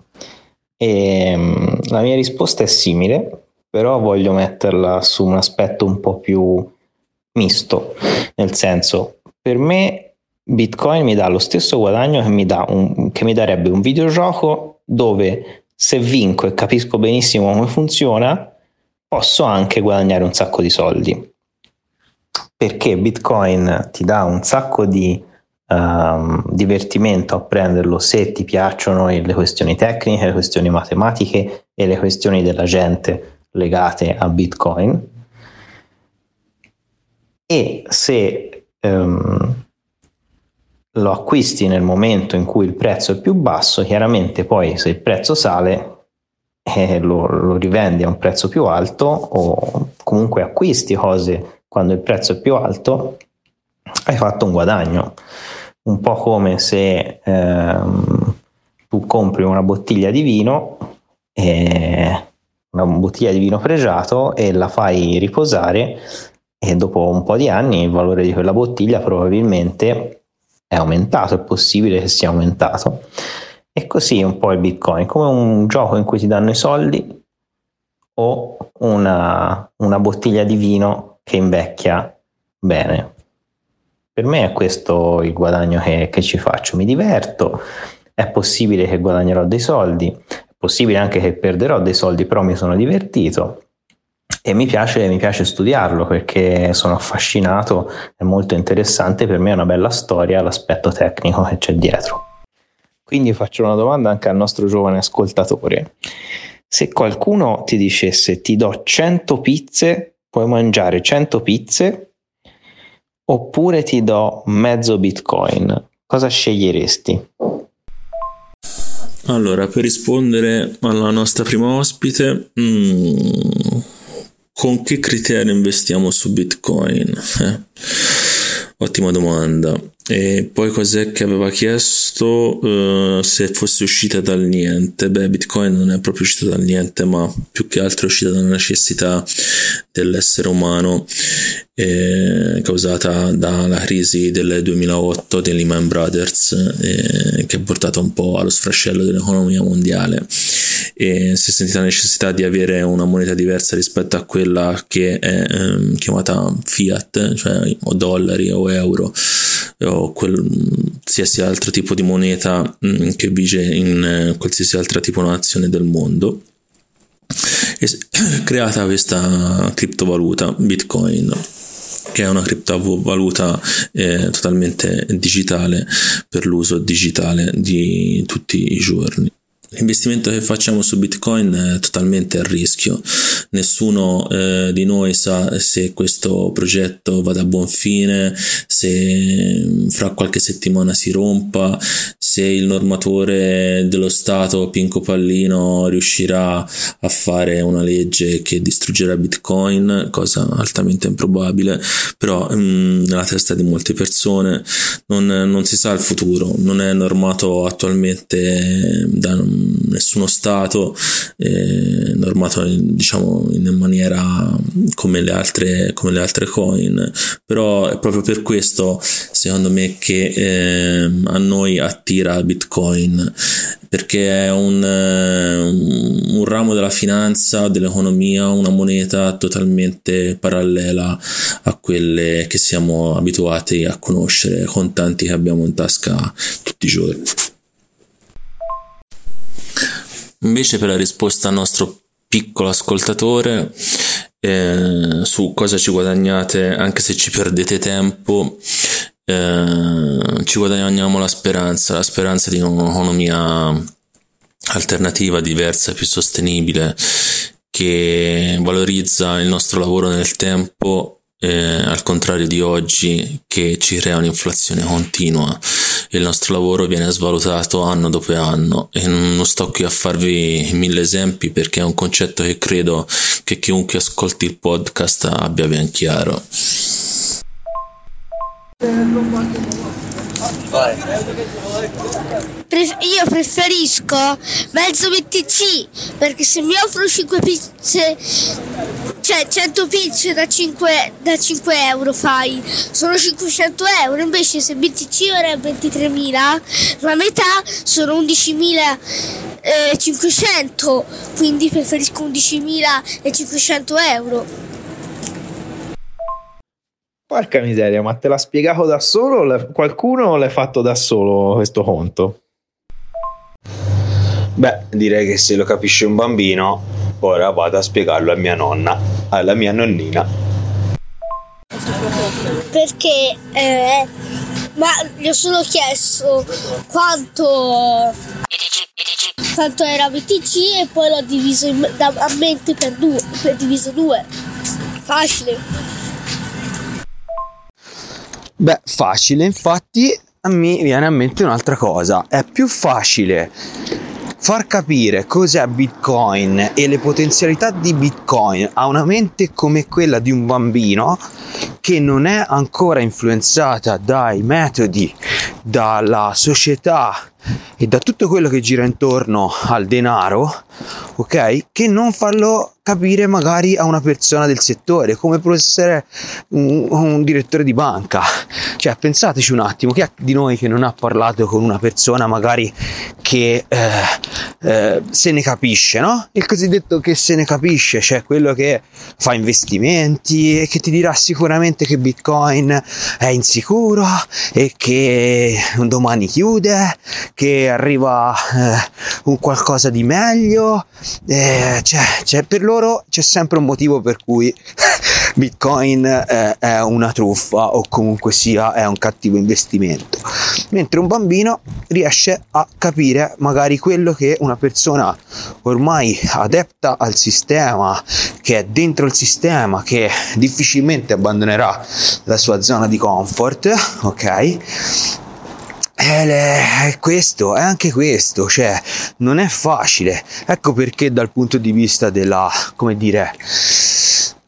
e mm, la mia risposta è simile però voglio metterla su un aspetto un po' più misto, nel senso, per me Bitcoin mi dà lo stesso guadagno che mi, un, che mi darebbe un videogioco dove se vinco e capisco benissimo come funziona, posso anche guadagnare un sacco di soldi. Perché Bitcoin ti dà un sacco di um, divertimento a prenderlo se ti piacciono le questioni tecniche, le questioni matematiche e le questioni della gente legate a Bitcoin e se um, lo acquisti nel momento in cui il prezzo è più basso, chiaramente poi se il prezzo sale eh, lo, lo rivendi a un prezzo più alto o comunque acquisti cose quando il prezzo è più alto, hai fatto un guadagno. Un po' come se ehm, tu compri una bottiglia di vino e una bottiglia di vino pregiato e la fai riposare e dopo un po' di anni il valore di quella bottiglia probabilmente è aumentato, è possibile che sia aumentato. E così un po' il Bitcoin, come un gioco in cui ti danno i soldi o una, una bottiglia di vino che invecchia bene. Per me è questo il guadagno che, che ci faccio, mi diverto, è possibile che guadagnerò dei soldi, possibile anche che perderò dei soldi, però mi sono divertito e mi piace, mi piace studiarlo perché sono affascinato, è molto interessante, per me è una bella storia l'aspetto tecnico che c'è dietro. Quindi faccio una domanda anche al nostro giovane ascoltatore. Se qualcuno ti dicesse ti do 100 pizze, puoi mangiare 100 pizze, oppure ti do mezzo bitcoin, cosa sceglieresti? Allora, per rispondere alla nostra prima ospite, mm, con che criterio investiamo su Bitcoin? Eh? Ottima domanda. E poi cos'è che aveva chiesto uh, se fosse uscita dal niente? Beh, Bitcoin non è proprio uscita dal niente, ma più che altro è uscita dalla necessità dell'essere umano eh, causata dalla crisi del 2008 dei Lehman Brothers, eh, che ha portato un po' allo sfrascello dell'economia mondiale e si è sentita la necessità di avere una moneta diversa rispetto a quella che è ehm, chiamata fiat, cioè o dollari o euro o qualsiasi altro tipo di moneta mh, mm, che vige in eh, qualsiasi altra tipo nazione del mondo. E creata questa criptovaluta Bitcoin che è una criptovaluta eh, totalmente digitale per l'uso digitale di tutti i giorni. L'investimento che facciamo su Bitcoin è totalmente a rischio. Nessuno eh, di noi sa se questo progetto vada a buon fine, se fra qualche settimana si rompa, se il normatore dello Stato Pinco Pallino riuscirà a fare una legge che distruggerà Bitcoin, cosa altamente improbabile, però mh, mm, nella testa di molte persone non, non si sa il futuro, non è normato attualmente da nessuno Stato, eh, normato diciamo in maniera come le, altre, come le altre coin, però è proprio per questo secondo me che eh, a noi attira Bitcoin perché è un, un, ramo della finanza, dell'economia, una moneta totalmente parallela a quelle che siamo abituati a conoscere, contanti che abbiamo in tasca tutti i giorni. Invece per la risposta al nostro piccolo ascoltatore eh, su cosa ci guadagnate anche se ci perdete tempo eh, ci guadagniamo la speranza la speranza di un'economia alternativa diversa più sostenibile che valorizza il nostro lavoro nel tempo eh, al contrario di oggi che ci crea un'inflazione continua il nostro lavoro viene svalutato anno dopo anno e non sto qui a farvi mille esempi perché è un concetto che credo che chiunque ascolti il podcast abbia ben chiaro. Io preferisco mezzo BTC perché se mi offro 5 pizze, cioè 100 pizze da 5, da 5 euro fai, sono 500 euro, invece se BTC ora è 23.000, la metà sono 11.500, quindi preferisco 11.500 euro. Porca miseria, ma te l'ha spiegato da solo? O qualcuno l'ha fatto da solo questo conto? Beh, direi che se lo capisce un bambino, ora vado a spiegarlo a mia nonna, alla mia nonnina. Perché, eh, ma gli ho solo chiesto quanto, quanto era BTC e poi l'ho diviso in, da, a mente per due, per diviso due. Facile. Beh, facile, infatti me viene a mente un'altra cosa. È più facile far capire cos'è Bitcoin e le potenzialità di Bitcoin a una mente come quella di un bambino che non è ancora influenzata dai metodi, dalla società e da tutto quello che gira intorno al denaro, ok? Che non farlo capire magari a una persona del settore, come può essere un, un, direttore di banca. Cioè, pensateci un attimo, chi è di noi che non ha parlato con una persona magari che eh, eh, se ne capisce, no? Il cosiddetto che se ne capisce, cioè quello che fa investimenti e che ti dirà sicuramente che Bitcoin è insicuro e che un domani chiude, che arriva eh, un qualcosa di meglio, eh, cioè, cioè per loro c'è sempre un motivo per cui Bitcoin eh, è una truffa o comunque sia è un cattivo investimento. Mentre un bambino riesce a capire magari quello che una persona ormai adepta al sistema, che è dentro il sistema, che difficilmente abbandonerà la sua zona di comfort, ok? è questo, è anche questo, cioè non è facile. Ecco perché dal punto di vista della, come dire,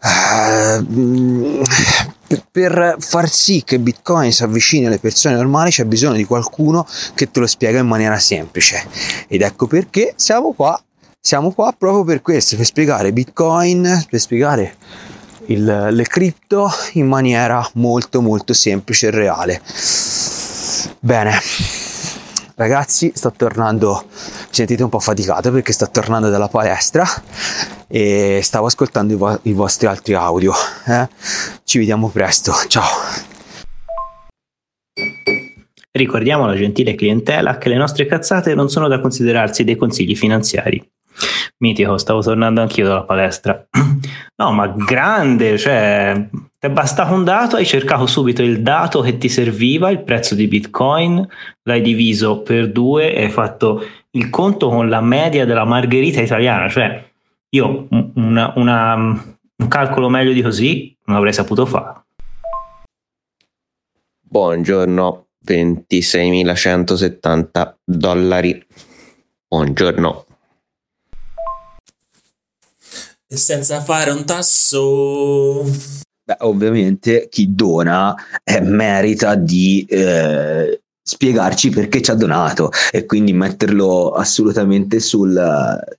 uh, per far sì che Bitcoin si avvicini alle persone normali c'è bisogno di qualcuno che te lo spiega in maniera semplice. Ed ecco perché siamo qua, siamo qua proprio per questo, per spiegare Bitcoin, per spiegare il, le cripto in maniera molto molto semplice e reale. Bene, ragazzi, sto tornando. Mi sentite un po' faticato perché sto tornando dalla palestra e stavo ascoltando i, vo- i vostri altri audio. Eh? Ci vediamo presto, ciao. Ricordiamo alla gentile clientela che le nostre cazzate non sono da considerarsi dei consigli finanziari. Mitico, stavo tornando anch'io dalla palestra. No, ma grande, cioè, ti è bastato un dato, hai cercato subito il dato che ti serviva, il prezzo di Bitcoin, l'hai diviso per due e hai fatto il conto con la media della margherita italiana, cioè io una, una, un calcolo meglio di così non avrei saputo fare. Buongiorno, 26.170 dollari. Buongiorno. E senza fare un tasso. Beh, ovviamente chi dona eh, merita di eh, spiegarci perché ci ha donato e quindi metterlo assolutamente sul,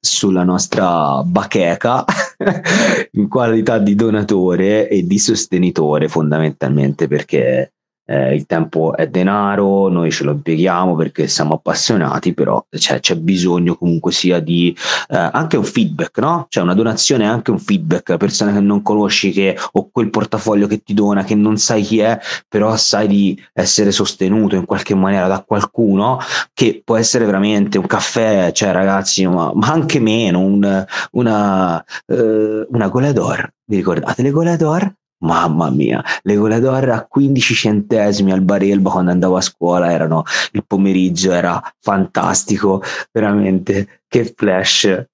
sulla nostra bacheca in qualità di donatore e di sostenitore fondamentalmente perché eh, il tempo è denaro, noi ce lo impieghiamo perché siamo appassionati, però cioè, c'è bisogno comunque sia di eh, anche un feedback, no? Cioè una donazione è anche un feedback, a persone che non conosci che, o quel portafoglio che ti dona, che non sai chi è, però sai di essere sostenuto in qualche maniera da qualcuno che può essere veramente un caffè, cioè ragazzi, ma, ma anche meno, un, una, eh, una Goledor. Vi ricordate le Goledor? Mamma mia, le goledor a 15 centesimi al bar Elba quando andavo a scuola erano il pomeriggio, era fantastico, veramente che flash,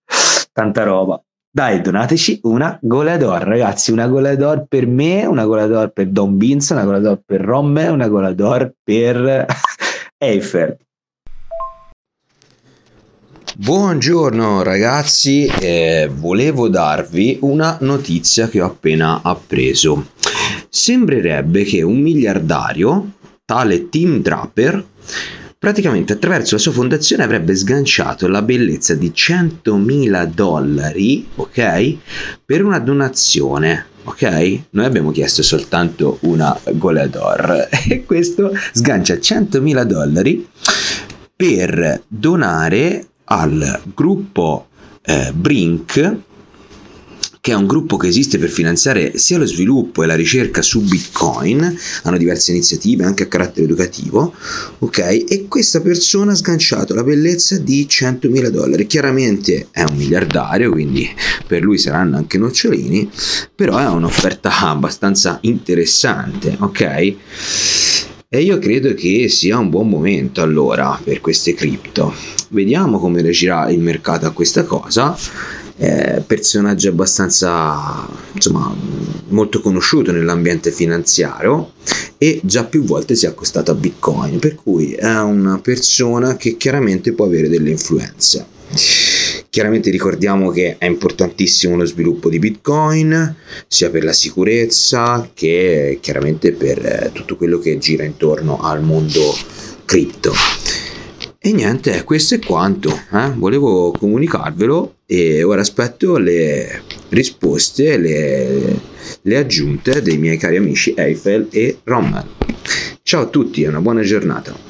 tanta roba. Dai, donateci una Goledor, ragazzi, una Goledor per me, una Goledor per Don Vince, una Goledor per Romme, una Goledor per Eiffel. Buongiorno ragazzi, eh, volevo darvi una notizia che ho appena appreso. Sembrerebbe che un miliardario, tale Tim Draper, praticamente attraverso la sua fondazione avrebbe sganciato la bellezza di 100.000 dollari, ok? Per una donazione, ok? Noi abbiamo chiesto soltanto una Goledor e questo sgancia 100.000 dollari per donare al gruppo eh, Brink, che è un gruppo che esiste per finanziare sia lo sviluppo e la ricerca su Bitcoin, hanno diverse iniziative anche a carattere educativo, ok? E questa persona ha sganciato la bellezza di 100.000 dollari. Chiaramente è un miliardario, quindi per lui saranno anche nocciolini, però è un'offerta abbastanza interessante, ok? E io credo che sia un buon momento allora per queste cripto. Vediamo come reagirà il mercato a questa cosa. Eh, personaggio abbastanza insomma molto conosciuto nell'ambiente finanziario e già più volte si è accostato a bitcoin per cui è una persona che chiaramente può avere delle influenze Chiaramente ricordiamo che è importantissimo lo sviluppo di Bitcoin, sia per la sicurezza che chiaramente per eh, tutto quello che gira intorno al mondo cripto. E niente, questo è quanto. Eh? Volevo comunicarvelo e ora aspetto le risposte, le, le aggiunte dei miei cari amici Eiffel e Rommel. Ciao a tutti e una buona giornata.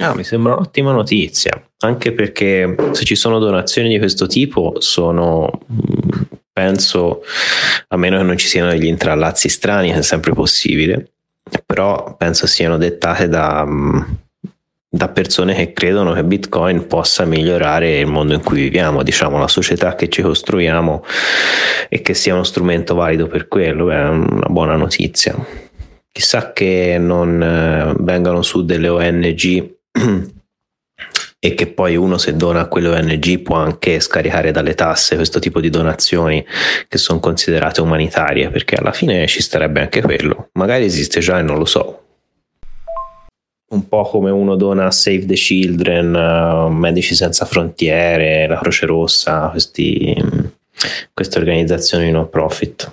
Ah, mi sembra un'ottima notizia, anche perché se ci sono donazioni di questo tipo sono, penso, a meno che non ci siano degli intrallazzi strani, è sempre possibile, però penso siano dettate da, da persone che credono che Bitcoin possa migliorare il mondo in cui viviamo, diciamo la società che ci costruiamo e che sia uno strumento valido per quello, è una buona notizia. Chissà che non eh, vengano su delle ONG e che poi uno se dona a quelle ONG può anche scaricare dalle tasse questo tipo di donazioni che sono considerate umanitarie, perché alla fine ci starebbe anche quello. Magari esiste già e non lo so. Un po' come uno dona a Save the Children, uh, Medici Senza Frontiere, la Croce Rossa, questi, queste organizzazioni no profit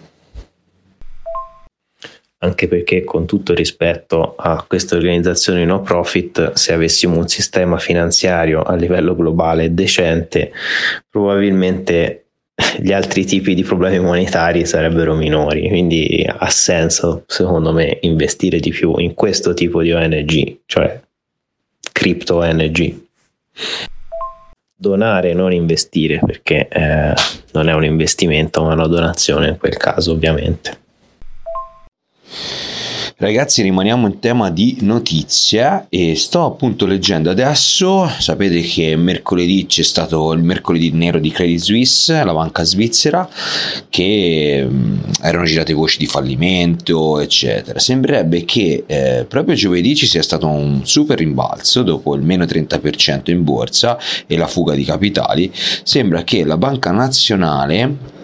anche perché con tutto rispetto a queste organizzazioni no profit, se avessimo un sistema finanziario a livello globale decente, probabilmente gli altri tipi di problemi monetari sarebbero minori, quindi ha senso secondo me investire di più in questo tipo di ONG, cioè crypto ONG. Donare, non investire, perché eh, non è un investimento, ma una donazione in quel caso ovviamente. Ragazzi, rimaniamo in tema di notizie e sto appunto leggendo adesso. Sapete che mercoledì c'è stato il mercoledì nero di Credit Suisse, la banca svizzera, che mh, erano girate voci di fallimento, eccetera. Sembrerebbe che eh, proprio giovedì ci sia stato un super rimbalzo dopo il meno 30% in borsa e la fuga di capitali. Sembra che la banca nazionale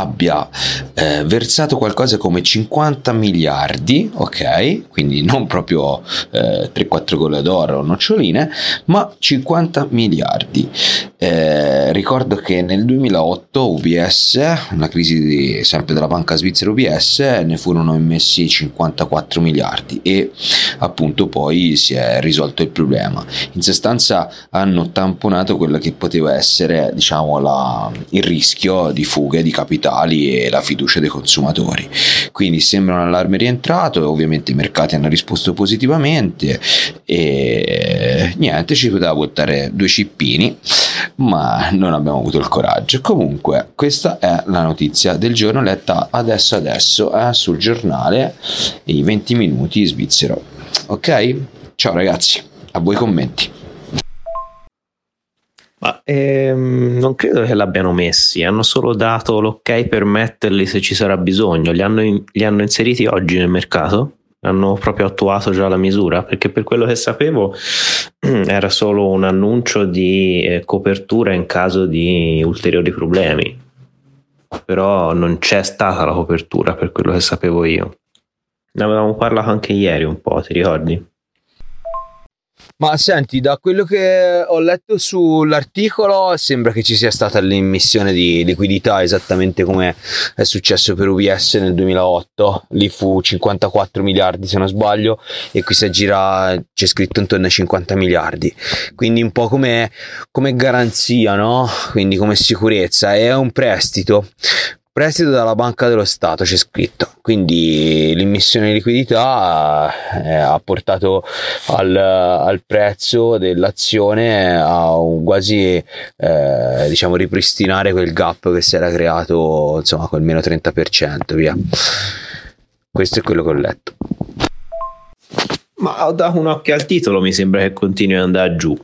abbia eh, versato qualcosa come 50 miliardi, ok? Quindi non proprio eh, 3-4 gole d'oro o noccioline, ma 50 miliardi. Eh, ricordo che nel 2008 UBS, una crisi di, sempre della banca svizzera UBS, ne furono immessi 54 miliardi e appunto poi si è risolto il problema. In sostanza hanno tamponato quello che poteva essere diciamo la, il rischio di fughe di capitali e la fiducia dei consumatori. Quindi sembra un allarme rientrato ovviamente i mercati hanno risposto positivamente e niente, ci poteva buttare due cippini ma non abbiamo avuto il coraggio. Comunque, questa è la notizia del giorno letta adesso adesso eh, sul giornale i 20 minuti svizzero. Ok? Ciao ragazzi, a voi commenti. Ma ehm, non credo che l'abbiano messi, hanno solo dato l'ok per metterli se ci sarà bisogno. Li hanno, in, li hanno inseriti oggi nel mercato? hanno proprio attuato già la misura perché per quello che sapevo era solo un annuncio di eh, copertura in caso di ulteriori problemi però non c'è stata la copertura per quello che sapevo io ne avevamo parlato anche ieri un po' ti ricordi? Ma senti, da quello che ho letto sull'articolo sembra che ci sia stata l'immissione di liquidità esattamente come è successo per UBS nel 2008. Lì fu 54 miliardi se non sbaglio e qui si aggira, c'è scritto intorno ai 50 miliardi. Quindi un po' come, come garanzia, no? Quindi come sicurezza. È un prestito prestito dalla Banca dello Stato c'è scritto. Quindi l'immissione di liquidità eh, ha portato al, al, prezzo dell'azione a un quasi eh, diciamo ripristinare quel gap che si era creato insomma col meno 30% via. Questo è quello che ho letto. Ma ho dato un occhio al titolo mi sembra che continui ad andare giù.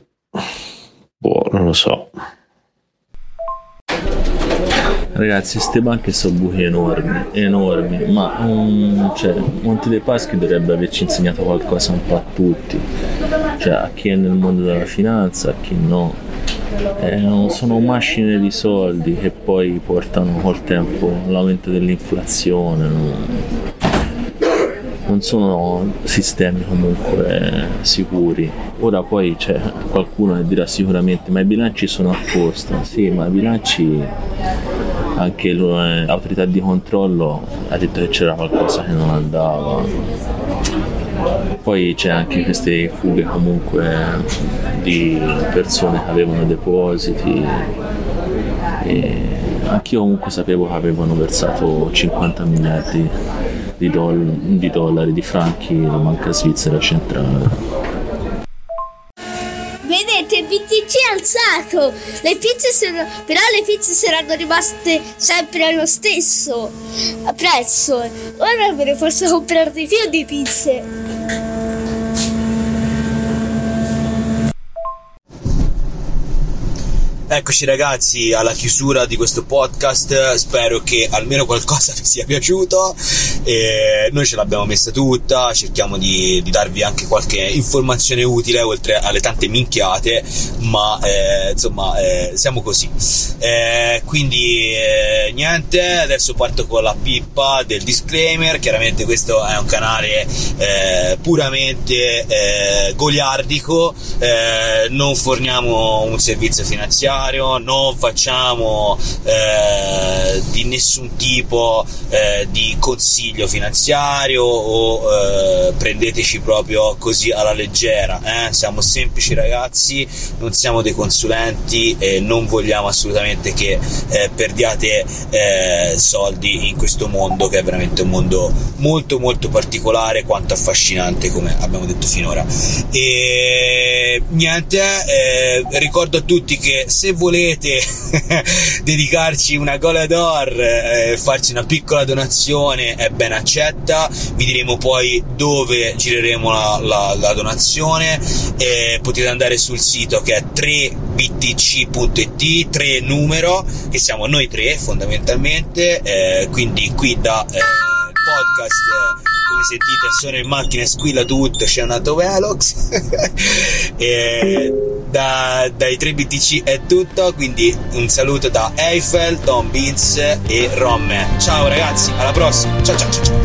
Boh non lo so Ragazzi, queste banche sono buchi enormi, enormi, ma um, cioè, Monte dei Paschi dovrebbe averci insegnato qualcosa un po' a tutti, cioè a chi è nel mondo della finanza, a chi no. Eh, sono macine di soldi che poi portano col tempo all'aumento dell'inflazione. No? non sono sistemi comunque sicuri. Ora poi c'è qualcuno che dirà sicuramente ma i bilanci sono apposta, sì ma i bilanci anche l'autorità di controllo ha detto che c'era qualcosa che non andava. Poi c'è anche queste fughe comunque di persone che avevano depositi. Anch'io comunque sapevo che avevano versato 50 miliardi di, doll- di dollari, di franchi la banca svizzera centrale. È alzato, le pizze sono, però le pizze saranno rimaste sempre allo stesso prezzo. Ora dovrei forse comprare di più di pizze. Eccoci ragazzi alla chiusura di questo podcast, spero che almeno qualcosa vi sia piaciuto, e noi ce l'abbiamo messa tutta, cerchiamo di, di, darvi anche qualche informazione utile oltre alle tante minchiate, ma eh, insomma eh, siamo così. Eh, quindi eh, niente, adesso parto con la pippa del disclaimer, chiaramente questo è un canale eh, puramente eh, goliardico, non forniamo un servizio finanziario, finanziario, non facciamo eh, di nessun tipo eh, di consiglio finanziario o eh, prendeteci proprio così alla leggera. Eh. Siamo semplici ragazzi, non siamo dei consulenti e non vogliamo assolutamente che eh, perdiate eh, soldi in questo mondo che è veramente un mondo molto molto particolare quanto affascinante come abbiamo detto finora. E niente, ricordo a tutti che se se volete dedicarci una gola d'or, eh, farci una piccola donazione è ben accetta, vi diremo poi dove gireremo la, la, la donazione, eh, potete andare sul sito che è 3btc.it, 3 numero, che siamo noi tre fondamentalmente, eh, quindi qui da eh, podcast come sentite sono in macchina e squilla tutto c'è un autovelox. E da, dai 3 BTC è tutto quindi un saluto da Eiffel, Don Beats e Romme ciao ragazzi alla prossima ciao ciao ciao, ciao.